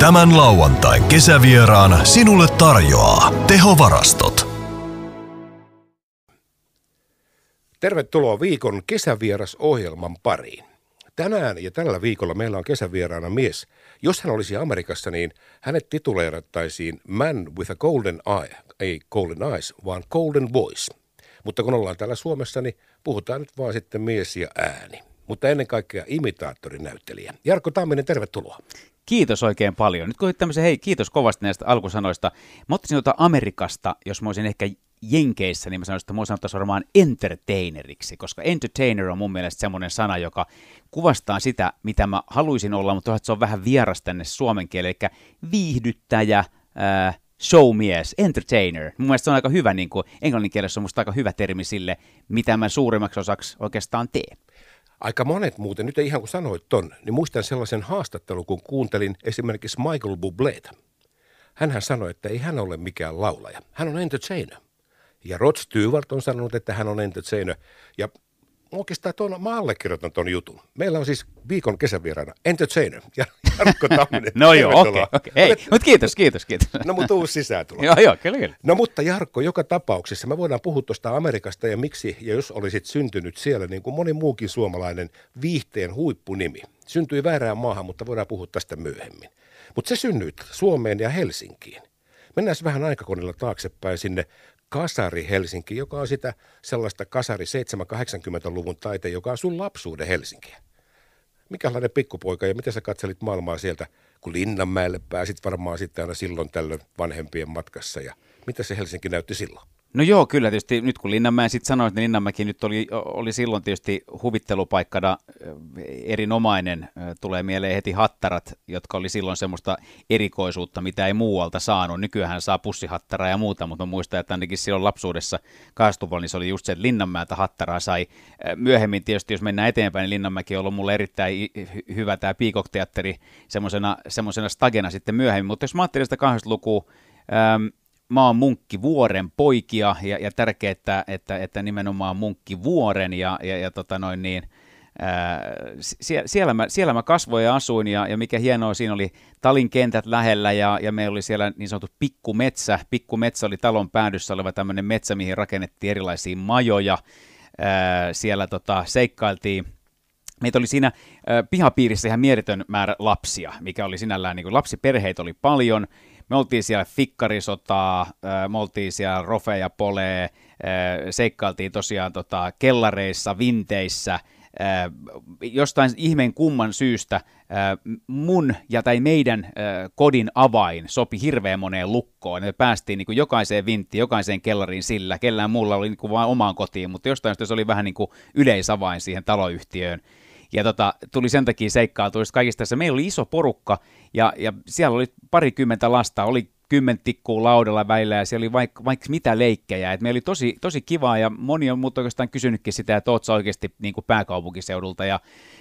Tämän lauantain kesävieraan sinulle tarjoaa Tehovarastot. Tervetuloa viikon kesävierasohjelman pariin. Tänään ja tällä viikolla meillä on kesävieraana mies. Jos hän olisi Amerikassa, niin hänet tituleerattaisiin Man with a Golden Eye. Ei Golden Eyes, vaan Golden Voice. Mutta kun ollaan täällä Suomessa, niin puhutaan nyt vaan sitten mies ja ääni. Mutta ennen kaikkea imitaattorinäyttelijä. Jarkko Tamminen, tervetuloa. Kiitos oikein paljon. Nyt kun tämmöisen, hei, kiitos kovasti näistä alkusanoista. Mä ottaisin tuota Amerikasta, jos mä olisin ehkä Jenkeissä, niin mä sanoisin, että mä sanottaisiin varmaan entertaineriksi, koska entertainer on mun mielestä semmoinen sana, joka kuvastaa sitä, mitä mä haluaisin olla, mutta se on vähän vieras tänne suomen kielelle, eli viihdyttäjä, äh, showmies, entertainer. Mun mielestä se on aika hyvä, niin kuin englanninkielessä on musta aika hyvä termi sille, mitä mä suurimmaksi osaksi oikeastaan teen. Aika monet muuten, nyt ei ihan kun sanoit ton, niin muistan sellaisen haastattelun, kun kuuntelin esimerkiksi Michael Bubléta. Hänhän sanoi, että ei hän ole mikään laulaja. Hän on entertainer. Ja Rod Stewart on sanonut, että hän on entertainer. Ja oikeastaan tuon, mä allekirjoitan tuon jutun. Meillä on siis viikon kesävieraana entertainer ja Jarkko Tamminen. no joo, okei. Okay, okay. Hei, mutta kiitos, kiitos, kiitos. no mutta uusi sisääntulo. joo, joo, kyllä, kyllä. No mutta Jarkko, joka tapauksessa me voidaan puhua tuosta Amerikasta ja miksi, ja jos olisit syntynyt siellä, niin kuin moni muukin suomalainen viihteen huippunimi. Syntyi väärään maahan, mutta voidaan puhua tästä myöhemmin. Mutta se synnyit Suomeen ja Helsinkiin. Mennään vähän aikakoneella taaksepäin sinne Kasari Helsinki, joka on sitä sellaista Kasari 7-80-luvun taite, joka on sun lapsuuden Helsinkiä. Mikälainen pikkupoika ja miten sä katselit maailmaa sieltä, kun Linnanmäelle pääsit varmaan sitten aina silloin tällöin vanhempien matkassa ja mitä se Helsinki näytti silloin? No joo, kyllä tietysti nyt kun Linnanmäen sitten sanoi, että Linnanmäki nyt oli, oli silloin tietysti huvittelupaikkana erinomainen. Tulee mieleen heti hattarat, jotka oli silloin semmoista erikoisuutta, mitä ei muualta saanut. Nykyään saa pussihattaraa ja muuta, mutta muistan, että ainakin silloin lapsuudessa kaastuvalla, niin se oli just se, että Linnanmäeltä hattaraa sai. Myöhemmin tietysti, jos mennään eteenpäin, niin Linnanmäki on ollut mulle erittäin hyvä tämä Peacock-teatteri semmoisena stagena sitten myöhemmin. Mutta jos mä ajattelin sitä 80-lukua, mä oon Munkkivuoren poikia ja, ja tärkeää, että, että, että nimenomaan Munkkivuoren ja, ja, ja tota noin niin, ää, sie, siellä, mä, siellä mä kasvoin ja asuin ja, ja mikä hienoa siinä oli talin kentät lähellä ja, ja meillä oli siellä niin sanottu pikkumetsä. Pikkumetsä oli talon päädyssä oleva tämmöinen metsä, mihin rakennettiin erilaisia majoja. Ää, siellä tota, seikkailtiin Meitä oli siinä äh, pihapiirissä ihan mieritön määrä lapsia, mikä oli sinällään, niin kuin lapsiperheitä oli paljon, me oltiin siellä fikkarisotaa, me oltiin siellä Rofe ja Pole, seikkailtiin tosiaan tota kellareissa, vinteissä, jostain ihmeen kumman syystä mun ja tai meidän kodin avain sopi hirveän moneen lukkoon. Me päästiin niin kuin jokaiseen vinttiin, jokaiseen kellariin sillä. Kellään muulla oli niin kuin vain omaan kotiin, mutta jostain syystä se oli vähän niin kuin yleisavain siihen taloyhtiöön. Ja tota, tuli sen takia seikkailtua kaikista tässä. Meillä oli iso porukka ja, ja siellä oli parikymmentä lasta, oli kymmentikkuu laudalla välillä ja siellä oli vaikka, vaikka mitä leikkejä. Et meillä oli tosi, tosi kivaa ja moni on muuta oikeastaan kysynytkin sitä, että oot oikeasti niin kuin pääkaupunkiseudulta ja,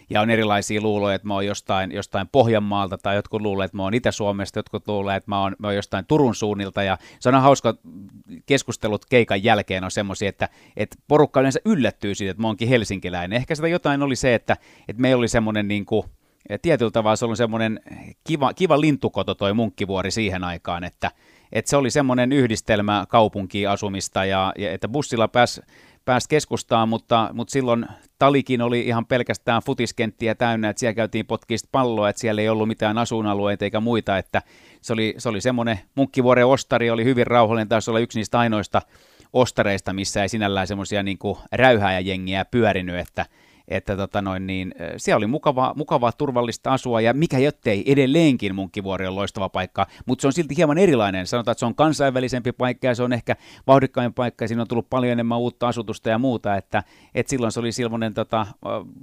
ja on erilaisia luuloja, että mä oon jostain, jostain Pohjanmaalta tai jotkut luulee, että mä oon Itä-Suomesta, jotkut luulee, että mä oon, mä oon jostain Turun suunnilta ja se on hauska keskustelut keikan jälkeen on semmoisia, että, että porukka yleensä yllättyy siitä, että mä oonkin helsinkiläinen. Ehkä sitä jotain oli se, että, että meillä oli semmoinen niin kuin, ja tietyllä tavalla se oli semmoinen kiva, kiva lintukoto toi Munkkivuori siihen aikaan, että, että se oli semmoinen yhdistelmä kaupunkiasumista ja, ja että bussilla pääsi pääs keskustaan, mutta, mutta silloin Talikin oli ihan pelkästään futiskenttiä täynnä, että siellä käytiin potkista palloa, että siellä ei ollut mitään asuinalueita eikä muita, että se oli, se oli semmoinen, Munkkivuoren ostari oli hyvin rauhallinen, taisi olla yksi niistä ainoista ostareista, missä ei sinällään semmoisia niin räyhääjäjengiä pyörinyt, että, että tota noin, niin, siellä oli mukavaa, mukavaa, turvallista asua, ja mikä jottei, edelleenkin Munkkivuori on loistava paikka, mutta se on silti hieman erilainen. Sanotaan, että se on kansainvälisempi paikka, ja se on ehkä vauhdikkain paikka, ja siinä on tullut paljon enemmän uutta asutusta ja muuta, että, että silloin se oli silloinen, tota,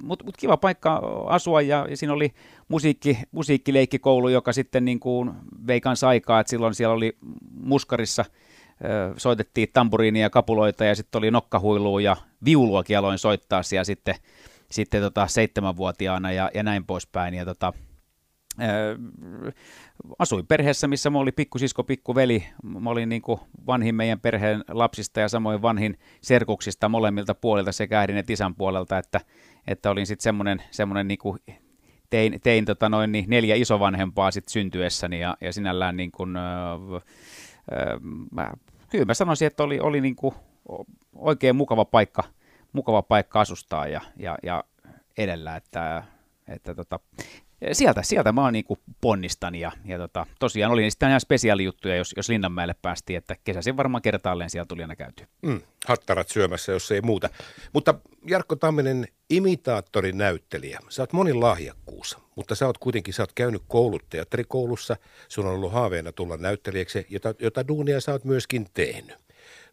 mutta mut kiva paikka asua, ja, ja siinä oli musiikki, musiikkileikkikoulu, joka sitten niin kuin vei kanssa aikaa, että silloin siellä oli Muskarissa, soitettiin tamburiinia ja kapuloita ja sitten oli nokkahuilua ja viuluakin aloin soittaa siellä sitten sitten tota, seitsemänvuotiaana ja, ja näin poispäin. Ja tota, ää, asuin perheessä, missä mä olin pikkusisko, pikkuveli. Mä olin niin kuin vanhin meidän perheen lapsista ja samoin vanhin serkuksista molemmilta puolilta sekä äidin että isän puolelta, että, että olin sitten semmoinen, semmoinen niin tein, tein tota noin, niin neljä isovanhempaa sit syntyessäni ja, ja sinällään niin kuin, öö, öö, mä, kyllä mä sanoisin, että oli, oli niin kuin oikein mukava paikka, mukava paikka asustaa ja, ja, ja edellä, että, että tota, sieltä, sieltä mä niinku ponnistan ja, ja tota, tosiaan oli sitten ihan spesiaalijuttuja, jos, jos Linnanmäelle päästiin, että kesäisin varmaan kertaalleen siellä tuli aina käyty. Mm, hattarat syömässä, jos ei muuta. Mutta Jarkko Tamminen, imitaattorin näyttelijä, sä oot monin lahjakkuus, mutta sä oot kuitenkin, sä oot käynyt koulut teatterikoulussa, sun on ollut haaveena tulla näyttelijäksi, jota, jota duunia sä oot myöskin tehnyt.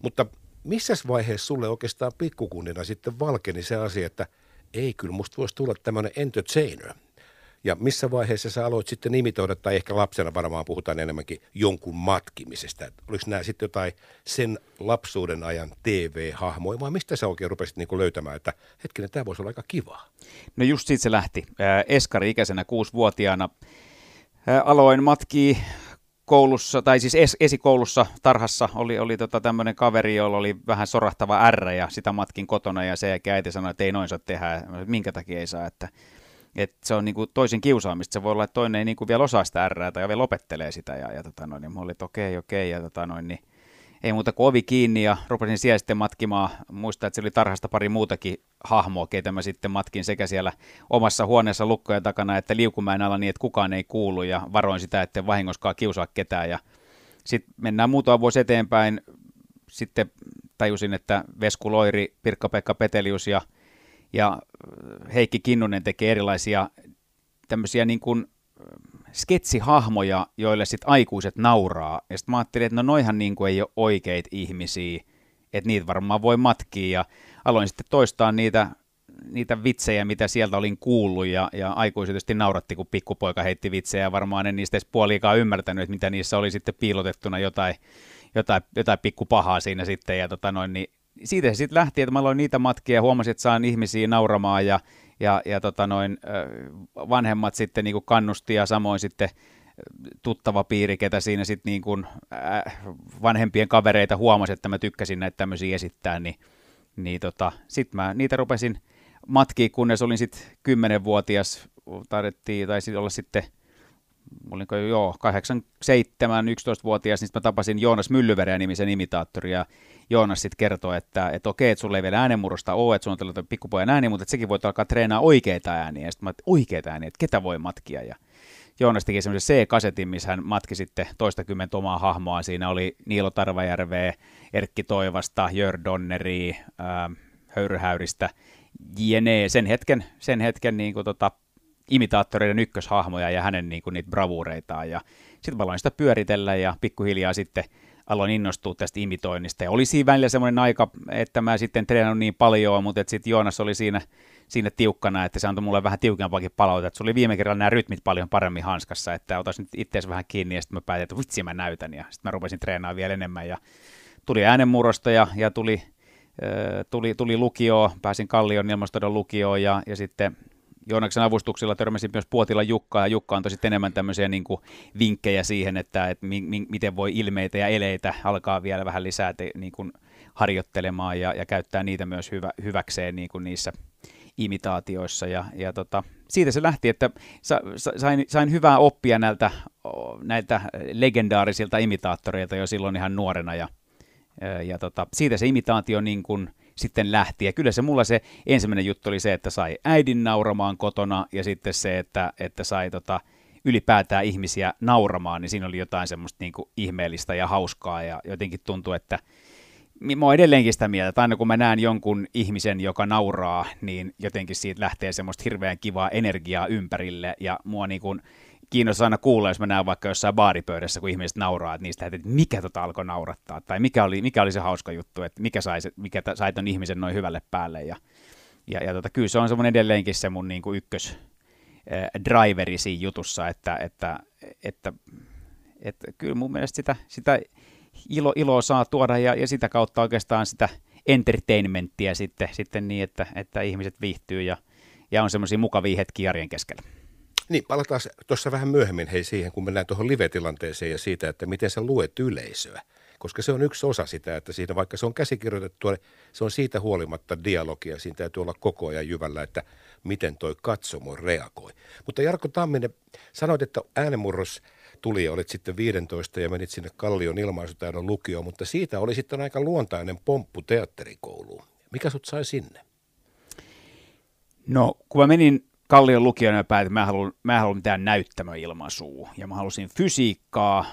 Mutta missä vaiheessa sulle oikeastaan pikkukunnina sitten valkeni se asia, että ei kyllä musta voisi tulla tämmöinen entertainer, ja missä vaiheessa sä aloit sitten imitoida, tai ehkä lapsena varmaan puhutaan enemmänkin jonkun matkimisesta. Oliko nämä sitten jotain sen lapsuuden ajan TV-hahmoja, vai mistä sä oikein rupesit niin löytämään, että hetkinen, tämä voisi olla aika kivaa? No just siitä se lähti. Eskari-ikäisenä kuusivuotiaana aloin matkii koulussa, tai siis es, esikoulussa tarhassa oli, oli tota tämmöinen kaveri, jolla oli vähän sorahtava R ja sitä matkin kotona ja se äiti sanoi, että ei noin saa tehdä, minkä takia ei saa, että että se on niinku toisen kiusaamista. Se voi olla, että toinen ei niinku vielä osaa sitä R tai vielä opettelee sitä. Ja, ja tota noin, niin mä olin, että okei, okei. Ja tota noin, niin ei muuta kuin ovi kiinni ja rupesin siellä sitten matkimaan. Muistan, että se oli tarhasta pari muutakin hahmoa, keitä mä sitten matkin sekä siellä omassa huoneessa lukkojen takana, että liukumäen alla niin, että kukaan ei kuulu ja varoin sitä, että vahingoskaan kiusaa ketään. Ja sitten mennään muutama vuosi eteenpäin. Sitten tajusin, että Vesku Loiri, Pirkka-Pekka Petelius ja ja Heikki Kinnunen tekee erilaisia tämmöisiä niin kuin sketsihahmoja, joille sitten aikuiset nauraa. Ja sitten mä ajattelin, että no noihan niin kuin ei ole oikeita ihmisiä, että niitä varmaan voi matkia. Ja aloin sitten toistaa niitä, niitä vitsejä, mitä sieltä olin kuullut, ja, ja aikuiset tietysti nauratti, kun pikkupoika heitti vitsejä, ja varmaan en niistä edes puoliikaan ymmärtänyt, että mitä niissä oli sitten piilotettuna jotain, jotain, jotain pikkupahaa siinä sitten, ja tota noin, niin siitä se sitten lähti, että mä aloin niitä matkia. Ja huomasin, että saan ihmisiä nauramaan. Ja, ja, ja tota noin, vanhemmat sitten niin kuin kannusti ja samoin sitten tuttava piiri, ketä siinä sitten niin kuin, äh, vanhempien kavereita huomasi, että mä tykkäsin näitä tämmöisiä esittää, niin, niin tota, sitten mä niitä rupesin matkia, kunnes olin sitten kymmenenvuotias, taidettiin, taisi olla sitten olinko jo joo, 8, 7, 11-vuotias, niin mä tapasin Joonas Myllyvereä nimisen imitaattori, ja Joonas sitten kertoi, että, että okei, että sulla ei vielä äänenmurrosta ole, että sulla on pikkupojan ääni, mutta sekin voit alkaa treenaa oikeita ääniä. Ja sitten mä että oikeita ääniä, että ketä voi matkia. Ja Joonas teki semmoisen C-kasetin, missä hän matki sitten toistakymmentä omaa hahmoa. Siinä oli Niilo Tarvajärveä, Erkki Toivasta, Jör Donneri, Höyryhäyristä, jne. Sen hetken, sen hetken niin kuin tota, imitaattoreiden ykköshahmoja ja hänen niin kuin, niitä bravureitaan. Ja sitten mä aloin sitä pyöritellä ja pikkuhiljaa sitten – aloin innostua tästä imitoinnista. Ja oli siinä välillä semmoinen aika, että mä sitten treenannut niin paljon, mutta sitten Joonas oli siinä, siinä tiukkana, että se antoi mulle vähän tiukempaakin palautetta. Että se oli viime kerralla nämä rytmit paljon paremmin hanskassa, että otas nyt itseäsi vähän kiinni ja sitten mä päätin, että vitsi mä näytän. Ja sitten mä rupesin treenaamaan vielä enemmän ja tuli äänenmurrosta ja, ja tuli, äh, tuli, tuli lukio, pääsin Kallion ilmastodon lukioon ja, ja sitten Joonaksen avustuksella törmäsin myös Puotila Jukka, ja Jukka antoi sitten enemmän tämmöisiä niin kuin vinkkejä siihen, että, että mi, mi, miten voi ilmeitä ja eleitä alkaa vielä vähän lisää te, niin kuin harjoittelemaan ja, ja käyttää niitä myös hyvä, hyväkseen niin kuin niissä imitaatioissa. Ja, ja tota, siitä se lähti, että sa, sain, sain hyvää oppia näiltä, näiltä legendaarisilta imitaattoreilta jo silloin ihan nuorena, ja, ja tota, siitä se imitaatio niin kuin – sitten lähti. Ja kyllä se mulla se ensimmäinen juttu oli se, että sai äidin nauramaan kotona ja sitten se, että, että sai tota, ylipäätään ihmisiä nauramaan, niin siinä oli jotain semmoista niin kuin ihmeellistä ja hauskaa ja jotenkin tuntuu, että mä oon edelleenkin sitä mieltä, että aina kun mä näen jonkun ihmisen, joka nauraa, niin jotenkin siitä lähtee semmoista hirveän kivaa energiaa ympärille ja mua niin kuin kiinnostaa aina kuulla, jos mä näen vaikka jossain baaripöydässä, kun ihmiset nauraa, että niistä, että mikä tota alkoi naurattaa, tai mikä oli, mikä oli se hauska juttu, että mikä sai, mikä sai ton ihmisen noin hyvälle päälle, ja, ja, ja tota, kyllä se on semmoinen edelleenkin se mun niin kuin ykkös driveri siinä jutussa, että, että, että, että kyllä mun mielestä sitä, sitä ilo, iloa saa tuoda, ja, ja sitä kautta oikeastaan sitä entertainmenttia sitten, sitten niin, että, että ihmiset viihtyy, ja, ja on semmoisia mukavia hetkiä arjen keskellä. Niin, palataan tuossa vähän myöhemmin hei siihen, kun mennään tuohon live-tilanteeseen ja siitä, että miten sä luet yleisöä. koska se on yksi osa sitä, että siinä vaikka se on käsikirjoitettu, niin se on siitä huolimatta dialogia. Siinä täytyy olla koko ajan jyvällä, että miten toi katsomo reagoi. Mutta Jarkko Tamminen, sanoit, että äänemurros tuli ja olit sitten 15 ja menit sinne Kallion ilmaisutaidon lukioon, mutta siitä oli sitten aika luontainen pomppu teatterikouluun. Mikä sut sai sinne? No, kun mä menin Kallion lukioon ja päätin, että mä haluan, mä haluan mitään näyttämöilmaisua. Ja mä halusin fysiikkaa,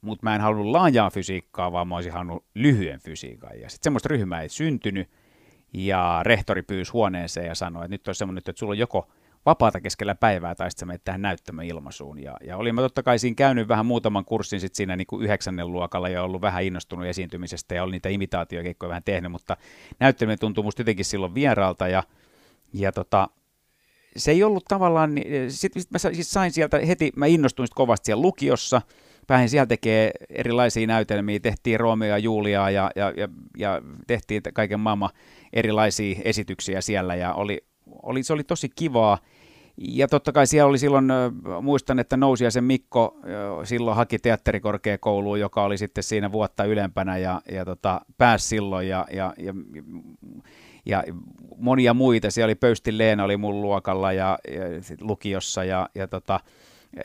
mutta mä en halunnut laajaa fysiikkaa, vaan mä olisin halunnut lyhyen fysiikan. Ja sitten semmoista ryhmää ei syntynyt. Ja rehtori pyysi huoneeseen ja sanoi, että nyt on semmoinen, että sulla on joko vapaata keskellä päivää tai sitten menet tähän näyttämöilmaisuun. Ja, ja olin mä totta kai siinä käynyt vähän muutaman kurssin sitten siinä niin kuin yhdeksännen luokalla ja ollut vähän innostunut esiintymisestä ja oli niitä imitaatiokeikkoja vähän tehnyt, mutta näyttäminen tuntui musta jotenkin silloin vieraalta ja, ja tota, se ei ollut tavallaan, sitten sit mä siis sain sieltä heti, mä innostuin kovasti siellä lukiossa, pääsin siellä tekee erilaisia näytelmiä, tehtiin Romeo ja Juliaa ja, ja, ja, ja tehtiin kaiken maailman erilaisia esityksiä siellä ja oli, oli, se oli tosi kivaa. Ja totta kai siellä oli silloin, muistan, että sen Mikko silloin haki teatterikorkeakouluun, joka oli sitten siinä vuotta ylempänä ja, ja tota, pääsi silloin ja, ja, ja, ja monia muita. Siellä oli Pöystin Leena oli mun luokalla ja, ja lukiossa ja, ja tota,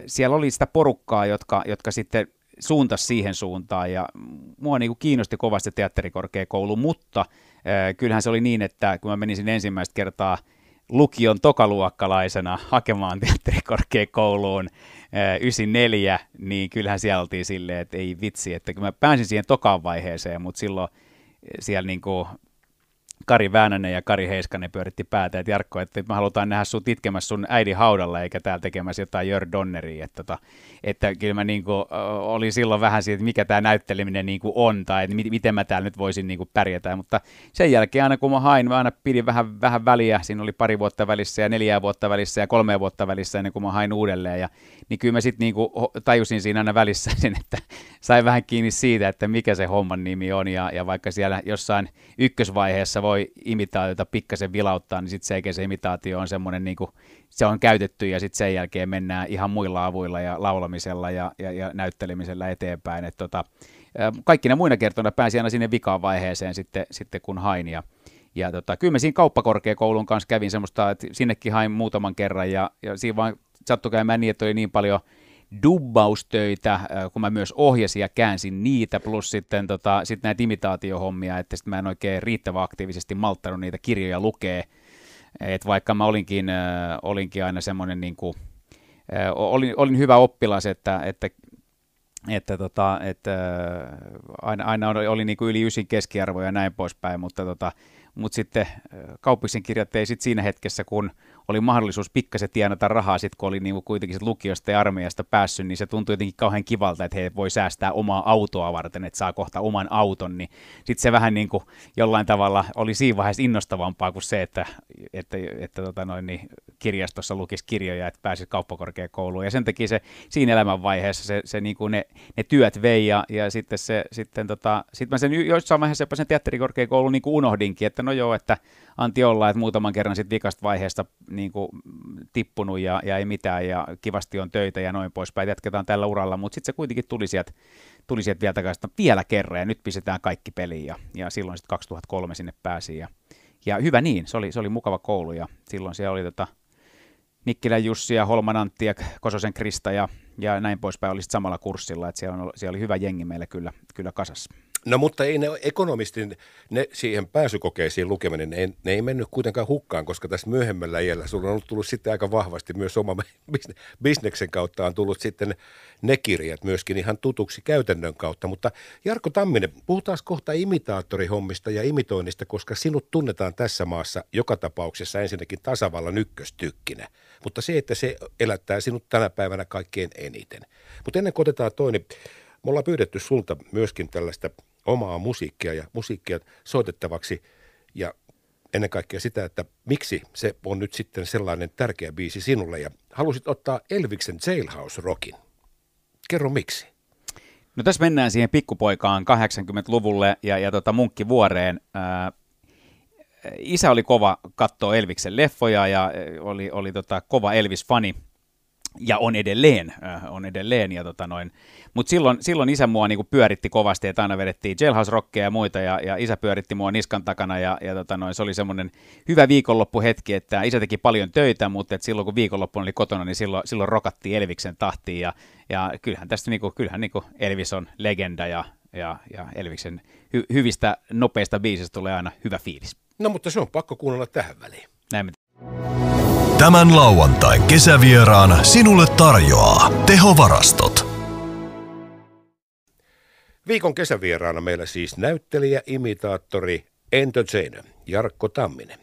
siellä oli sitä porukkaa, jotka, jotka sitten suuntasi siihen suuntaan ja mua niin kuin kiinnosti kovasti teatterikorkeakoulu, mutta äh, kyllähän se oli niin, että kun mä menisin ensimmäistä kertaa – lukion tokaluokkalaisena hakemaan teatterikorkeakouluun 94, niin kyllähän siellä oltiin silleen, että ei vitsi, että kun mä pääsin siihen tokaan vaiheeseen, mutta silloin siellä niin kuin Kari Väänänen ja Kari Heiskanen pyöritti päätä, että Jarkko, että me halutaan nähdä sut itkemässä sun äidin haudalla, eikä täällä tekemässä jotain Jör Donneria. Että, tota, että kyllä mä niin kuin, oli silloin vähän siitä, että mikä tämä näytteleminen niin kuin on, tai että miten mä täällä nyt voisin niin kuin pärjätä. Mutta sen jälkeen aina kun mä hain, mä aina pidin vähän, vähän väliä, siinä oli pari vuotta välissä ja neljää vuotta välissä ja kolme vuotta välissä ennen kuin mä hain uudelleen. Ja, niin kyllä mä sitten niin tajusin siinä aina välissä sen, että sain vähän kiinni siitä, että mikä se homman nimi on. Ja, ja vaikka siellä jossain ykkösvaiheessa voi imitaatiota pikkasen vilauttaa, niin sitten se, se imitaatio on semmoinen, niin se on käytetty ja sitten sen jälkeen mennään ihan muilla avuilla ja laulamisella ja, ja, ja näyttelemisellä eteenpäin. Et tota, kaikkina muina kertoina pääsi aina sinne vikaan vaiheeseen sitten, sitten kun hain ja, ja tota, kyllä mä siinä kauppakorkeakoulun kanssa kävin semmoista, että sinnekin hain muutaman kerran ja, ja siinä vaan sattui käymään niin, että oli niin paljon – dubbaustöitä, äh, kun mä myös ohjasin ja käänsin niitä, plus sitten tota, sit näitä imitaatiohommia, että sit mä en oikein riittävän aktiivisesti malttanut niitä kirjoja lukee. Et vaikka mä olinkin, äh, olinkin aina semmoinen, niin äh, olin, olin hyvä oppilas, että, että että, tota, että äh, aina, aina oli, oli niin kuin yli ysin keskiarvo ja näin poispäin, mutta, tota, mutta sitten äh, kauppisen kirjat ei sit siinä hetkessä, kun oli mahdollisuus pikkasen tienata rahaa, sit kun oli niinku kuitenkin sit lukiosta ja armeijasta päässyt, niin se tuntui jotenkin kauhean kivalta, että he voi säästää omaa autoa varten, että saa kohta oman auton, niin sitten se vähän niin kuin jollain tavalla oli siinä vaiheessa innostavampaa kuin se, että, että, että tota noin, niin kirjastossa lukisi kirjoja, että pääsisi kauppakorkeakouluun. Ja sen takia se siinä elämänvaiheessa se, se niin kuin ne, ne, työt vei ja, ja sitten, se, sitten tota, sit mä sen jossain vaiheessa sen teatterikorkeakoulun niin kuin unohdinkin, että no joo, että anti olla, että muutaman kerran sitten vikasta vaiheesta niin kuin, tippunut ja, ja ei mitään ja kivasti on töitä ja noin poispäin, jatketaan tällä uralla, mutta sitten se kuitenkin tuli sieltä, tuli sieltä vielä takaisin, vielä kerran ja nyt pistetään kaikki peliin ja, ja silloin sitten 2003 sinne pääsi ja, ja hyvä niin, se oli, se oli mukava koulu ja silloin siellä oli tota, Nikkilän Jussi ja Holman Antti ja Kososen Krista ja, ja näin poispäin oli samalla kurssilla, että siellä, on, siellä oli hyvä jengi meillä kyllä, kyllä kasassa. No mutta ei ne ekonomistin, ne siihen pääsykokeisiin lukeminen, ne ei, ne ei mennyt kuitenkaan hukkaan, koska tässä myöhemmällä iällä sulla on tullut sitten aika vahvasti myös oma bisneksen kautta on tullut sitten ne kirjat myöskin ihan tutuksi käytännön kautta. Mutta Jarkko Tamminen, puhutaan kohta imitaattorihommista ja imitoinnista, koska sinut tunnetaan tässä maassa joka tapauksessa ensinnäkin tasavallan ykköstykkinä. Mutta se, että se elättää sinut tänä päivänä kaikkein eniten. Mutta ennen kuin otetaan toinen, me ollaan pyydetty sulta myöskin tällaista omaa musiikkia ja musiikkia soitettavaksi ja ennen kaikkea sitä, että miksi se on nyt sitten sellainen tärkeä biisi sinulle ja halusit ottaa Elviksen Jailhouse Rockin. Kerro miksi. No tässä mennään siihen pikkupoikaan 80-luvulle ja, ja tota munkkivuoreen. Ää, isä oli kova katsoa Elviksen leffoja ja oli, oli tota kova Elvis-fani. Ja on edelleen, äh, on edelleen. Ja tota noin. Mutta silloin, silloin isä mua niinku pyöritti kovasti, että aina vedettiin jailhouse rockeja ja muita, ja, ja isä pyöritti mua niskan takana, ja, ja tota noin, se oli semmoinen hyvä viikonloppuhetki, että isä teki paljon töitä, mutta et silloin kun viikonloppu oli kotona, niin silloin, silloin rokattiin Elviksen tahtiin, ja, ja kyllähän tästä niinku, kyllähän niinku Elvis on legenda, ja, ja, ja Elviksen hy, hyvistä, nopeista biisistä tulee aina hyvä fiilis. No mutta se on pakko kuunnella tähän väliin. Tämän lauantain kesävieraan sinulle tarjoaa tehovarastot. Viikon kesävieraana meillä siis näyttelijä, imitaattori, entertainer Jarkko Tamminen.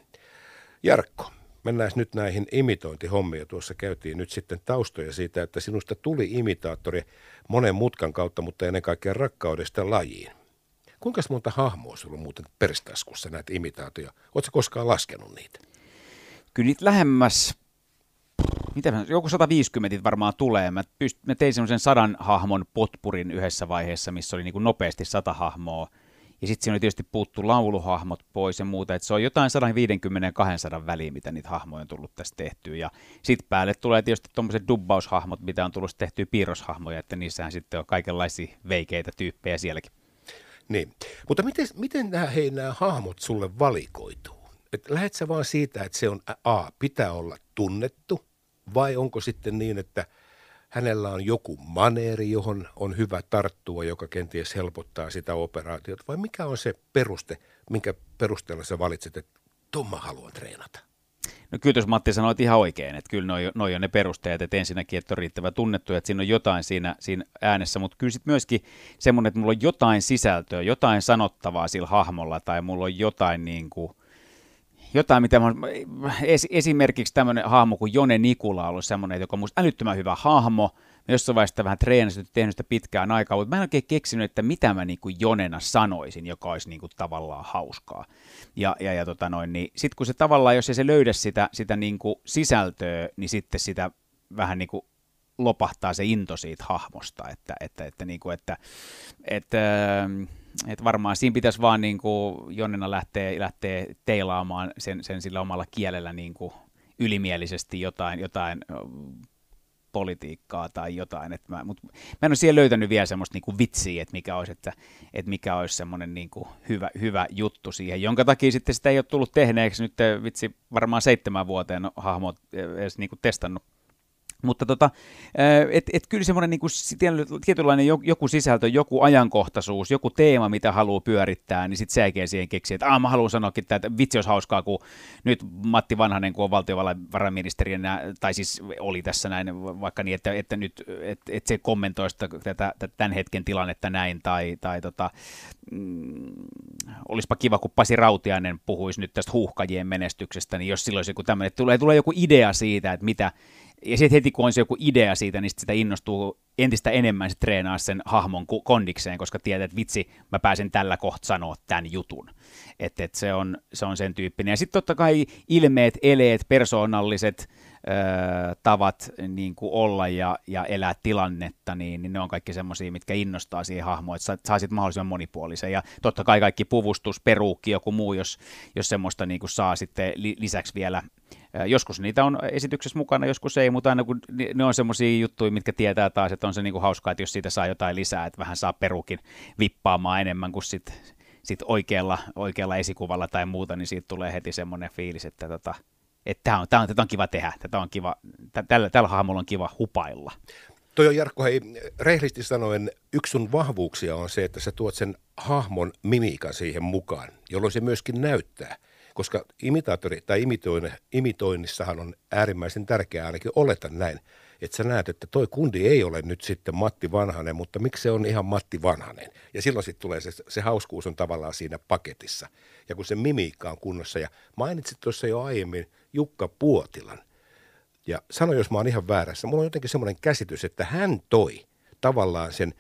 Jarkko, mennään nyt näihin imitointihommiin. Tuossa käytiin nyt sitten taustoja siitä, että sinusta tuli imitaattori monen mutkan kautta, mutta ennen kaikkea rakkaudesta lajiin. Kuinka monta hahmoa sulla on muuten perstaskussa näitä imitaatioja? Oletko koskaan laskenut niitä? Kyllä niitä lähemmäs, mitä mä, joku 150 varmaan tulee. Mä, pyst, mä tein semmoisen sadan hahmon potpurin yhdessä vaiheessa, missä oli niin kuin nopeasti sata hahmoa. Ja sitten siinä oli tietysti puuttu lauluhahmot pois ja muuta, että se on jotain 150 ja 200 väliin, mitä niitä hahmoja on tullut tästä tehtyä. Ja sitten päälle tulee tietysti tuommoiset dubbaushahmot, mitä on tullut tehtyä piirroshahmoja, että niissähän sitten on kaikenlaisia veikeitä tyyppejä sielläkin. Niin, mutta miten, miten nämä, hei, nämä hahmot sulle valikoituu? Et lähet sä vaan siitä, että se on A, pitää olla tunnettu, vai onko sitten niin, että hänellä on joku maneeri, johon on hyvä tarttua, joka kenties helpottaa sitä operaatiota, vai mikä on se peruste, minkä perusteella sä valitset, että tuon mä haluan treenata? No kyllä jos Matti sanoi ihan oikein, että kyllä noi, noi on ne perusteet, että ensinnäkin, että on riittävä tunnettu, että siinä on jotain siinä, siinä äänessä, mutta kyllä sitten myöskin semmoinen, että mulla on jotain sisältöä, jotain sanottavaa sillä hahmolla, tai mulla on jotain niin kuin, jotain, mitä mä, es, esimerkiksi tämmöinen hahmo kuin Jone Nikula on ollut semmoinen, joka on musta älyttömän hyvä hahmo, mä jossain vaiheessa vähän treenasin, tehnyt sitä pitkään aikaa, mutta mä en oikein keksinyt, että mitä mä niin kuin Jonena sanoisin, joka olisi niin kuin tavallaan hauskaa. Ja, ja, ja tota noin, niin sitten kun se tavallaan, jos ei se löydä sitä, sitä niin kuin sisältöä, niin sitten sitä vähän niin kuin lopahtaa se into siitä hahmosta, että, että, että, niin kuin, että, että, että varmaan siinä pitäisi vaan niin kuin Jonnena lähteä, lähteä teilaamaan sen, sen sillä omalla kielellä niin kuin ylimielisesti jotain, jotain politiikkaa tai jotain. Että mä, mutta mä en ole siellä löytänyt vielä semmoista niinku vitsiä, että mikä olisi, että, että mikä olisi semmoinen niinku hyvä, hyvä juttu siihen, jonka takia sitten sitä ei ole tullut tehneeksi nyt vitsi varmaan seitsemän vuoteen hahmot edes niinku testannut mutta tota, et, et kyllä semmoinen niin tietynlainen joku sisältö, joku ajankohtaisuus, joku teema, mitä haluaa pyörittää, niin sitten sen jälkeen siihen keksii, että mä haluan sanoakin, että vitsi olisi hauskaa, kun nyt Matti Vanhanen, kun on valtiovarainministerinä, tai siis oli tässä näin, vaikka niin, että, että nyt että, että se kommentoisi tätä, tämän hetken tilannetta näin, tai, tai tota, mm, olisipa kiva, kun Pasi Rautiainen puhuisi nyt tästä huuhkajien menestyksestä, niin jos silloin olisi joku tämmöinen, tulee, tulee joku idea siitä, että mitä, ja sitten heti kun on se joku idea siitä, niin sitä innostuu entistä enemmän se treenaa sen hahmon kondikseen, koska tietää, että vitsi, mä pääsen tällä kohta sanoa tämän jutun. Että et se, on, se on sen tyyppinen. Ja sitten totta kai ilmeet, eleet, persoonalliset ö, tavat niin olla ja, ja elää tilannetta, niin, niin ne on kaikki semmoisia, mitkä innostaa siihen hahmoon, että sä saisit mahdollisimman monipuolisen. Ja totta kai kaikki puvustus, peruukki, joku muu, jos, jos semmoista niin kuin saa sitten lisäksi vielä Joskus niitä on esityksessä mukana, joskus ei, mutta aina kun ne on semmoisia juttuja, mitkä tietää taas, että on se niinku hauskaa, että jos siitä saa jotain lisää, että vähän saa perukin vippaamaan enemmän kuin sit, sit oikealla, oikealla esikuvalla tai muuta, niin siitä tulee heti semmoinen fiilis, että tota, että tämä on, tää on, tätä on kiva tehdä, tätä on kiva, tällä, tällä hahmolla on kiva hupailla. Toi on Jarkko, hei, rehellisesti sanoen, yksi sun vahvuuksia on se, että sä tuot sen hahmon mimiikan siihen mukaan, jolloin se myöskin näyttää – koska imitaattori tai imitoin, imitoinnissahan on äärimmäisen tärkeää, ainakin oletan näin, että sä näet, että toi kundi ei ole nyt sitten Matti Vanhanen, mutta miksi se on ihan Matti Vanhanen? Ja silloin sitten tulee se, se hauskuus on tavallaan siinä paketissa. Ja kun se mimiikka on kunnossa, ja mainitsit tuossa jo aiemmin Jukka Puotilan, ja sano, jos mä oon ihan väärässä, mulla on jotenkin semmoinen käsitys, että hän toi tavallaan sen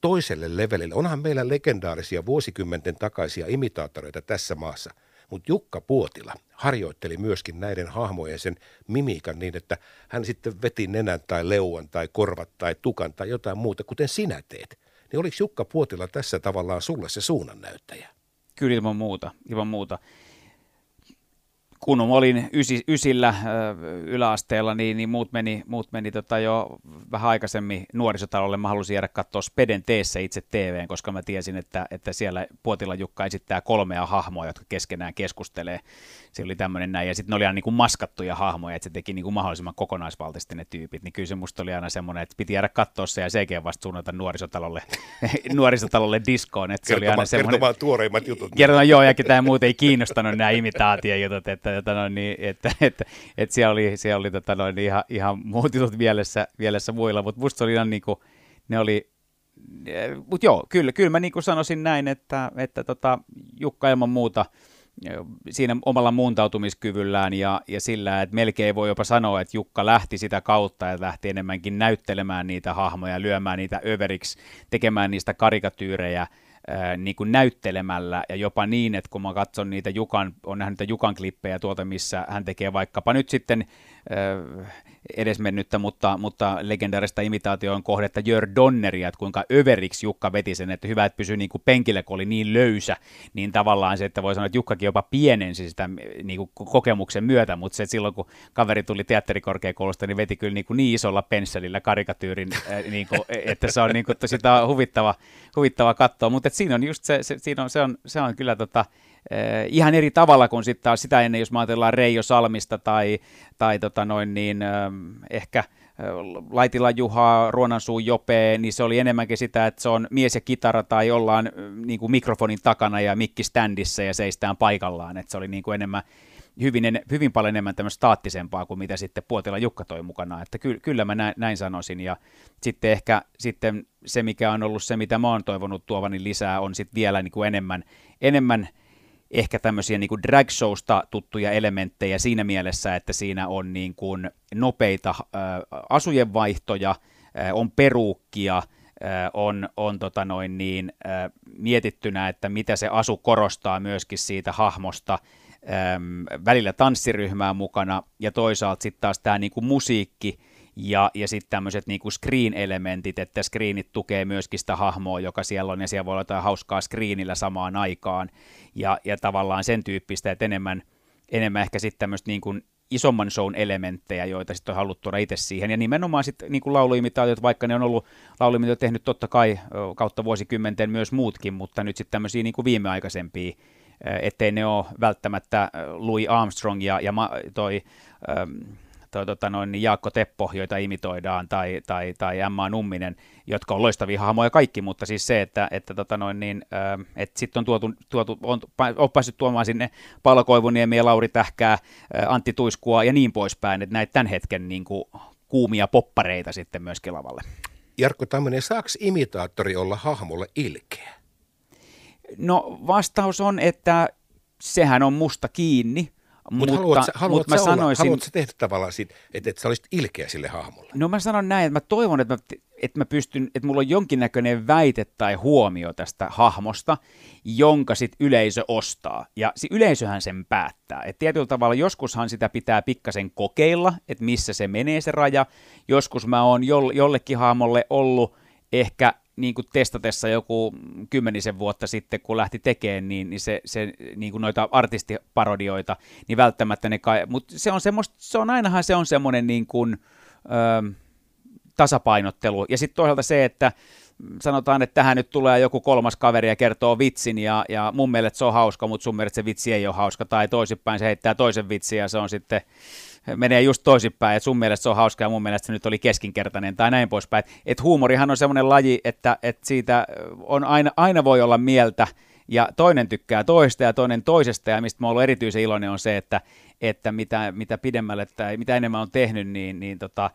toiselle levelille. Onhan meillä legendaarisia vuosikymmenten takaisia imitaattoreita tässä maassa – mutta Jukka Puotila harjoitteli myöskin näiden hahmojen sen mimiikan niin, että hän sitten veti nenän tai leuan tai korvat tai tukan tai jotain muuta, kuten sinä teet. Niin oliko Jukka Puotila tässä tavallaan sulle se suunnannäyttäjä? Kyllä ilman muuta, ilman muuta. Kun olin ysi, ysillä yläasteella, niin, niin muut meni, muut meni tota jo vähän aikaisemmin nuorisotalolle. Mä halusin jäädä katsoa Speden teessä itse TVn, koska mä tiesin, että, että siellä Puotila Jukka esittää kolmea hahmoa, jotka keskenään keskustelee. Se oli tämmöinen näin, ja sitten ne oli aina niin kuin maskattuja hahmoja, että se teki niin kuin mahdollisimman kokonaisvaltaisesti ne tyypit. Niin kyllä se musta oli aina semmoinen, että piti jäädä katsoa se ja sekin vasta suunnata nuorisotalolle, nuorisotalolle diskoon. Että se oli aina semmoinen, kertomaan tuoreimmat jutut. Kertomaan joo, ja ketään muuta ei kiinnostanut nämä imitaatiojutut, että, tota noin, niin, että, että, että siellä oli, siellä oli tota noin, ihan, ihan muut jutut mielessä, mielessä muilla, mutta musta oli ihan niin kuin, ne oli, mutta joo, kyllä, kyllä mä niin kuin sanoisin näin, että, että tota, Jukka ilman muuta siinä omalla muuntautumiskyvyllään ja, ja sillä, että melkein voi jopa sanoa, että Jukka lähti sitä kautta ja lähti enemmänkin näyttelemään niitä hahmoja, lyömään niitä överiksi, tekemään niistä karikatyyrejä, niin kuin näyttelemällä ja jopa niin, että kun mä katson niitä Jukan, on nähnyt niitä Jukan klippejä tuolta, missä hän tekee vaikkapa nyt sitten edesmennyttä, mutta, mutta legendaarista imitaatioon kohdetta Jör Donneria, että kuinka överiksi Jukka veti sen, että hyvä, että pysyi niin kuin penkille, kun oli niin löysä, niin tavallaan se, että voi sanoa, että Jukkakin jopa pienensi sitä niin kuin kokemuksen myötä, mutta se, että silloin kun kaveri tuli teatterikorkeakoulusta, niin veti kyllä niin, kuin niin isolla pensselillä karikatyyrin, niin kuin, että se on niin kuin, sitä huvittava, huvittava katsoa, mutta siinä on just se, se, siinä on, se, on, se on kyllä tota, Eh, ihan eri tavalla kuin sitten taas sitä ennen, jos mä ajatellaan Reijo Salmista tai, tai tota noin niin, eh, ehkä eh, Laitila Juhaa, Ruonansuu Jope, niin se oli enemmänkin sitä, että se on mies ja kitara tai ollaan niin kuin mikrofonin takana ja mikki standissa ja seistään paikallaan, että se oli niin kuin enemmän hyvin, hyvin paljon enemmän tämmöistä staattisempaa kuin mitä sitten Puotila Jukka toi mukana, että ky, kyllä mä näin, näin sanoisin. Ja sitten ehkä sitten se, mikä on ollut se, mitä mä oon toivonut tuovani lisää, on sitten vielä niin kuin enemmän, enemmän ehkä tämmöisiä niin kuin drag showsta tuttuja elementtejä siinä mielessä, että siinä on niin kuin nopeita äh, asujenvaihtoja, äh, on peruukkia, on, on tota noin niin, mietittynä, että mitä se asu korostaa myöskin siitä hahmosta, ähm, välillä tanssiryhmää mukana ja toisaalta sitten taas tämä niin kuin musiikki, ja, ja sitten tämmöiset niinku screen-elementit, että screenit tukee myöskin sitä hahmoa, joka siellä on, ja siellä voi olla jotain hauskaa screenillä samaan aikaan, ja, ja tavallaan sen tyyppistä, että enemmän, enemmän ehkä sitten tämmöistä niinku isomman shown elementtejä, joita sitten on haluttu tuoda itse siihen, ja nimenomaan sitten niin lauluimitaatiot, vaikka ne on ollut lauluimitaatiot tehnyt totta kai kautta vuosikymmenten myös muutkin, mutta nyt sitten tämmöisiä niin viimeaikaisempia, ettei ne ole välttämättä Louis Armstrong ja, ja toi toi, tota noin, niin Jaakko Teppo, joita imitoidaan, tai, tai, tai Emma Numminen, jotka on loistavia hahmoja kaikki, mutta siis se, että, että, tota noin, niin, että sitten on, tuotu, tuotu, on, on päässyt tuomaan sinne Paolo Koivuniemi ja Lauri Tähkää, äh, Antti Tuiskua ja niin poispäin, että näitä tämän hetken niin kuin, kuumia poppareita sitten myöskin lavalle. Jarkko Tamminen, saako imitaattori olla hahmolle ilkeä? No vastaus on, että sehän on musta kiinni, Mut mutta haluat, haluat, mutta mä sanoisin, haluat tehdä tavallaan siitä, että, että sä olisit ilkeä sille hahmolle? No mä sanon näin, että mä toivon, että mä, että mä pystyn, että mulla on jonkinnäköinen väite tai huomio tästä hahmosta, jonka sit yleisö ostaa. Ja se yleisöhän sen päättää. että tietyllä tavalla joskushan sitä pitää pikkasen kokeilla, että missä se menee se raja. Joskus mä oon jollekin hahmolle ollut ehkä niin kuin testatessa joku kymmenisen vuotta sitten, kun lähti tekemään, niin, niin se, se niin kuin noita artistiparodioita, niin välttämättä ne kai, mutta se on semmoista, se on ainahan se on semmoinen niin kuin, ö, tasapainottelu, ja sitten toisaalta se, että sanotaan, että tähän nyt tulee joku kolmas kaveri ja kertoo vitsin, ja, ja mun mielestä se on hauska, mutta sun mielestä se vitsi ei ole hauska, tai toisinpäin se heittää toisen vitsin, ja se on sitten menee just toisinpäin, että sun mielestä se on hauska ja mun mielestä se nyt oli keskinkertainen tai näin poispäin. Että huumorihan on semmoinen laji, että, että siitä on aina, aina voi olla mieltä ja toinen tykkää toista ja toinen toisesta ja mistä mä oon erityisen iloinen on se, että, että mitä, mitä pidemmälle tai mitä enemmän on tehnyt, niin, niin tota,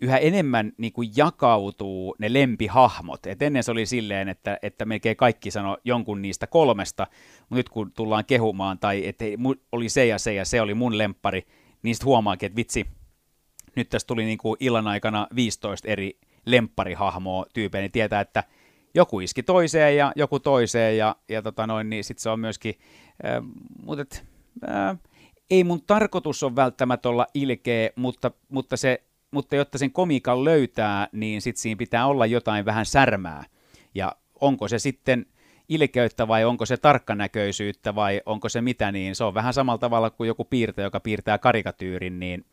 yhä enemmän niin kuin jakautuu ne lempihahmot. Et ennen se oli silleen, että, että melkein kaikki sanoi jonkun niistä kolmesta, mutta nyt kun tullaan kehumaan, tai että oli se ja se ja se oli mun lempari, niin sitten huomaakin, että vitsi, nyt tässä tuli niin kuin illan aikana 15 eri lempparihahmoa tyypejä, niin tietää, että joku iski toiseen ja joku toiseen, ja, ja tota noin, niin sitten se on myöskin, äh, mutta et, äh, ei mun tarkoitus on välttämättä olla ilkeä, mutta, mutta, se, mutta jotta sen komiikan löytää, niin sitten siinä pitää olla jotain vähän särmää. Ja onko se sitten ilkeyttä vai onko se tarkkanäköisyyttä vai onko se mitä, niin se on vähän samalla tavalla kuin joku piirtäjä, joka piirtää karikatyyrin, niin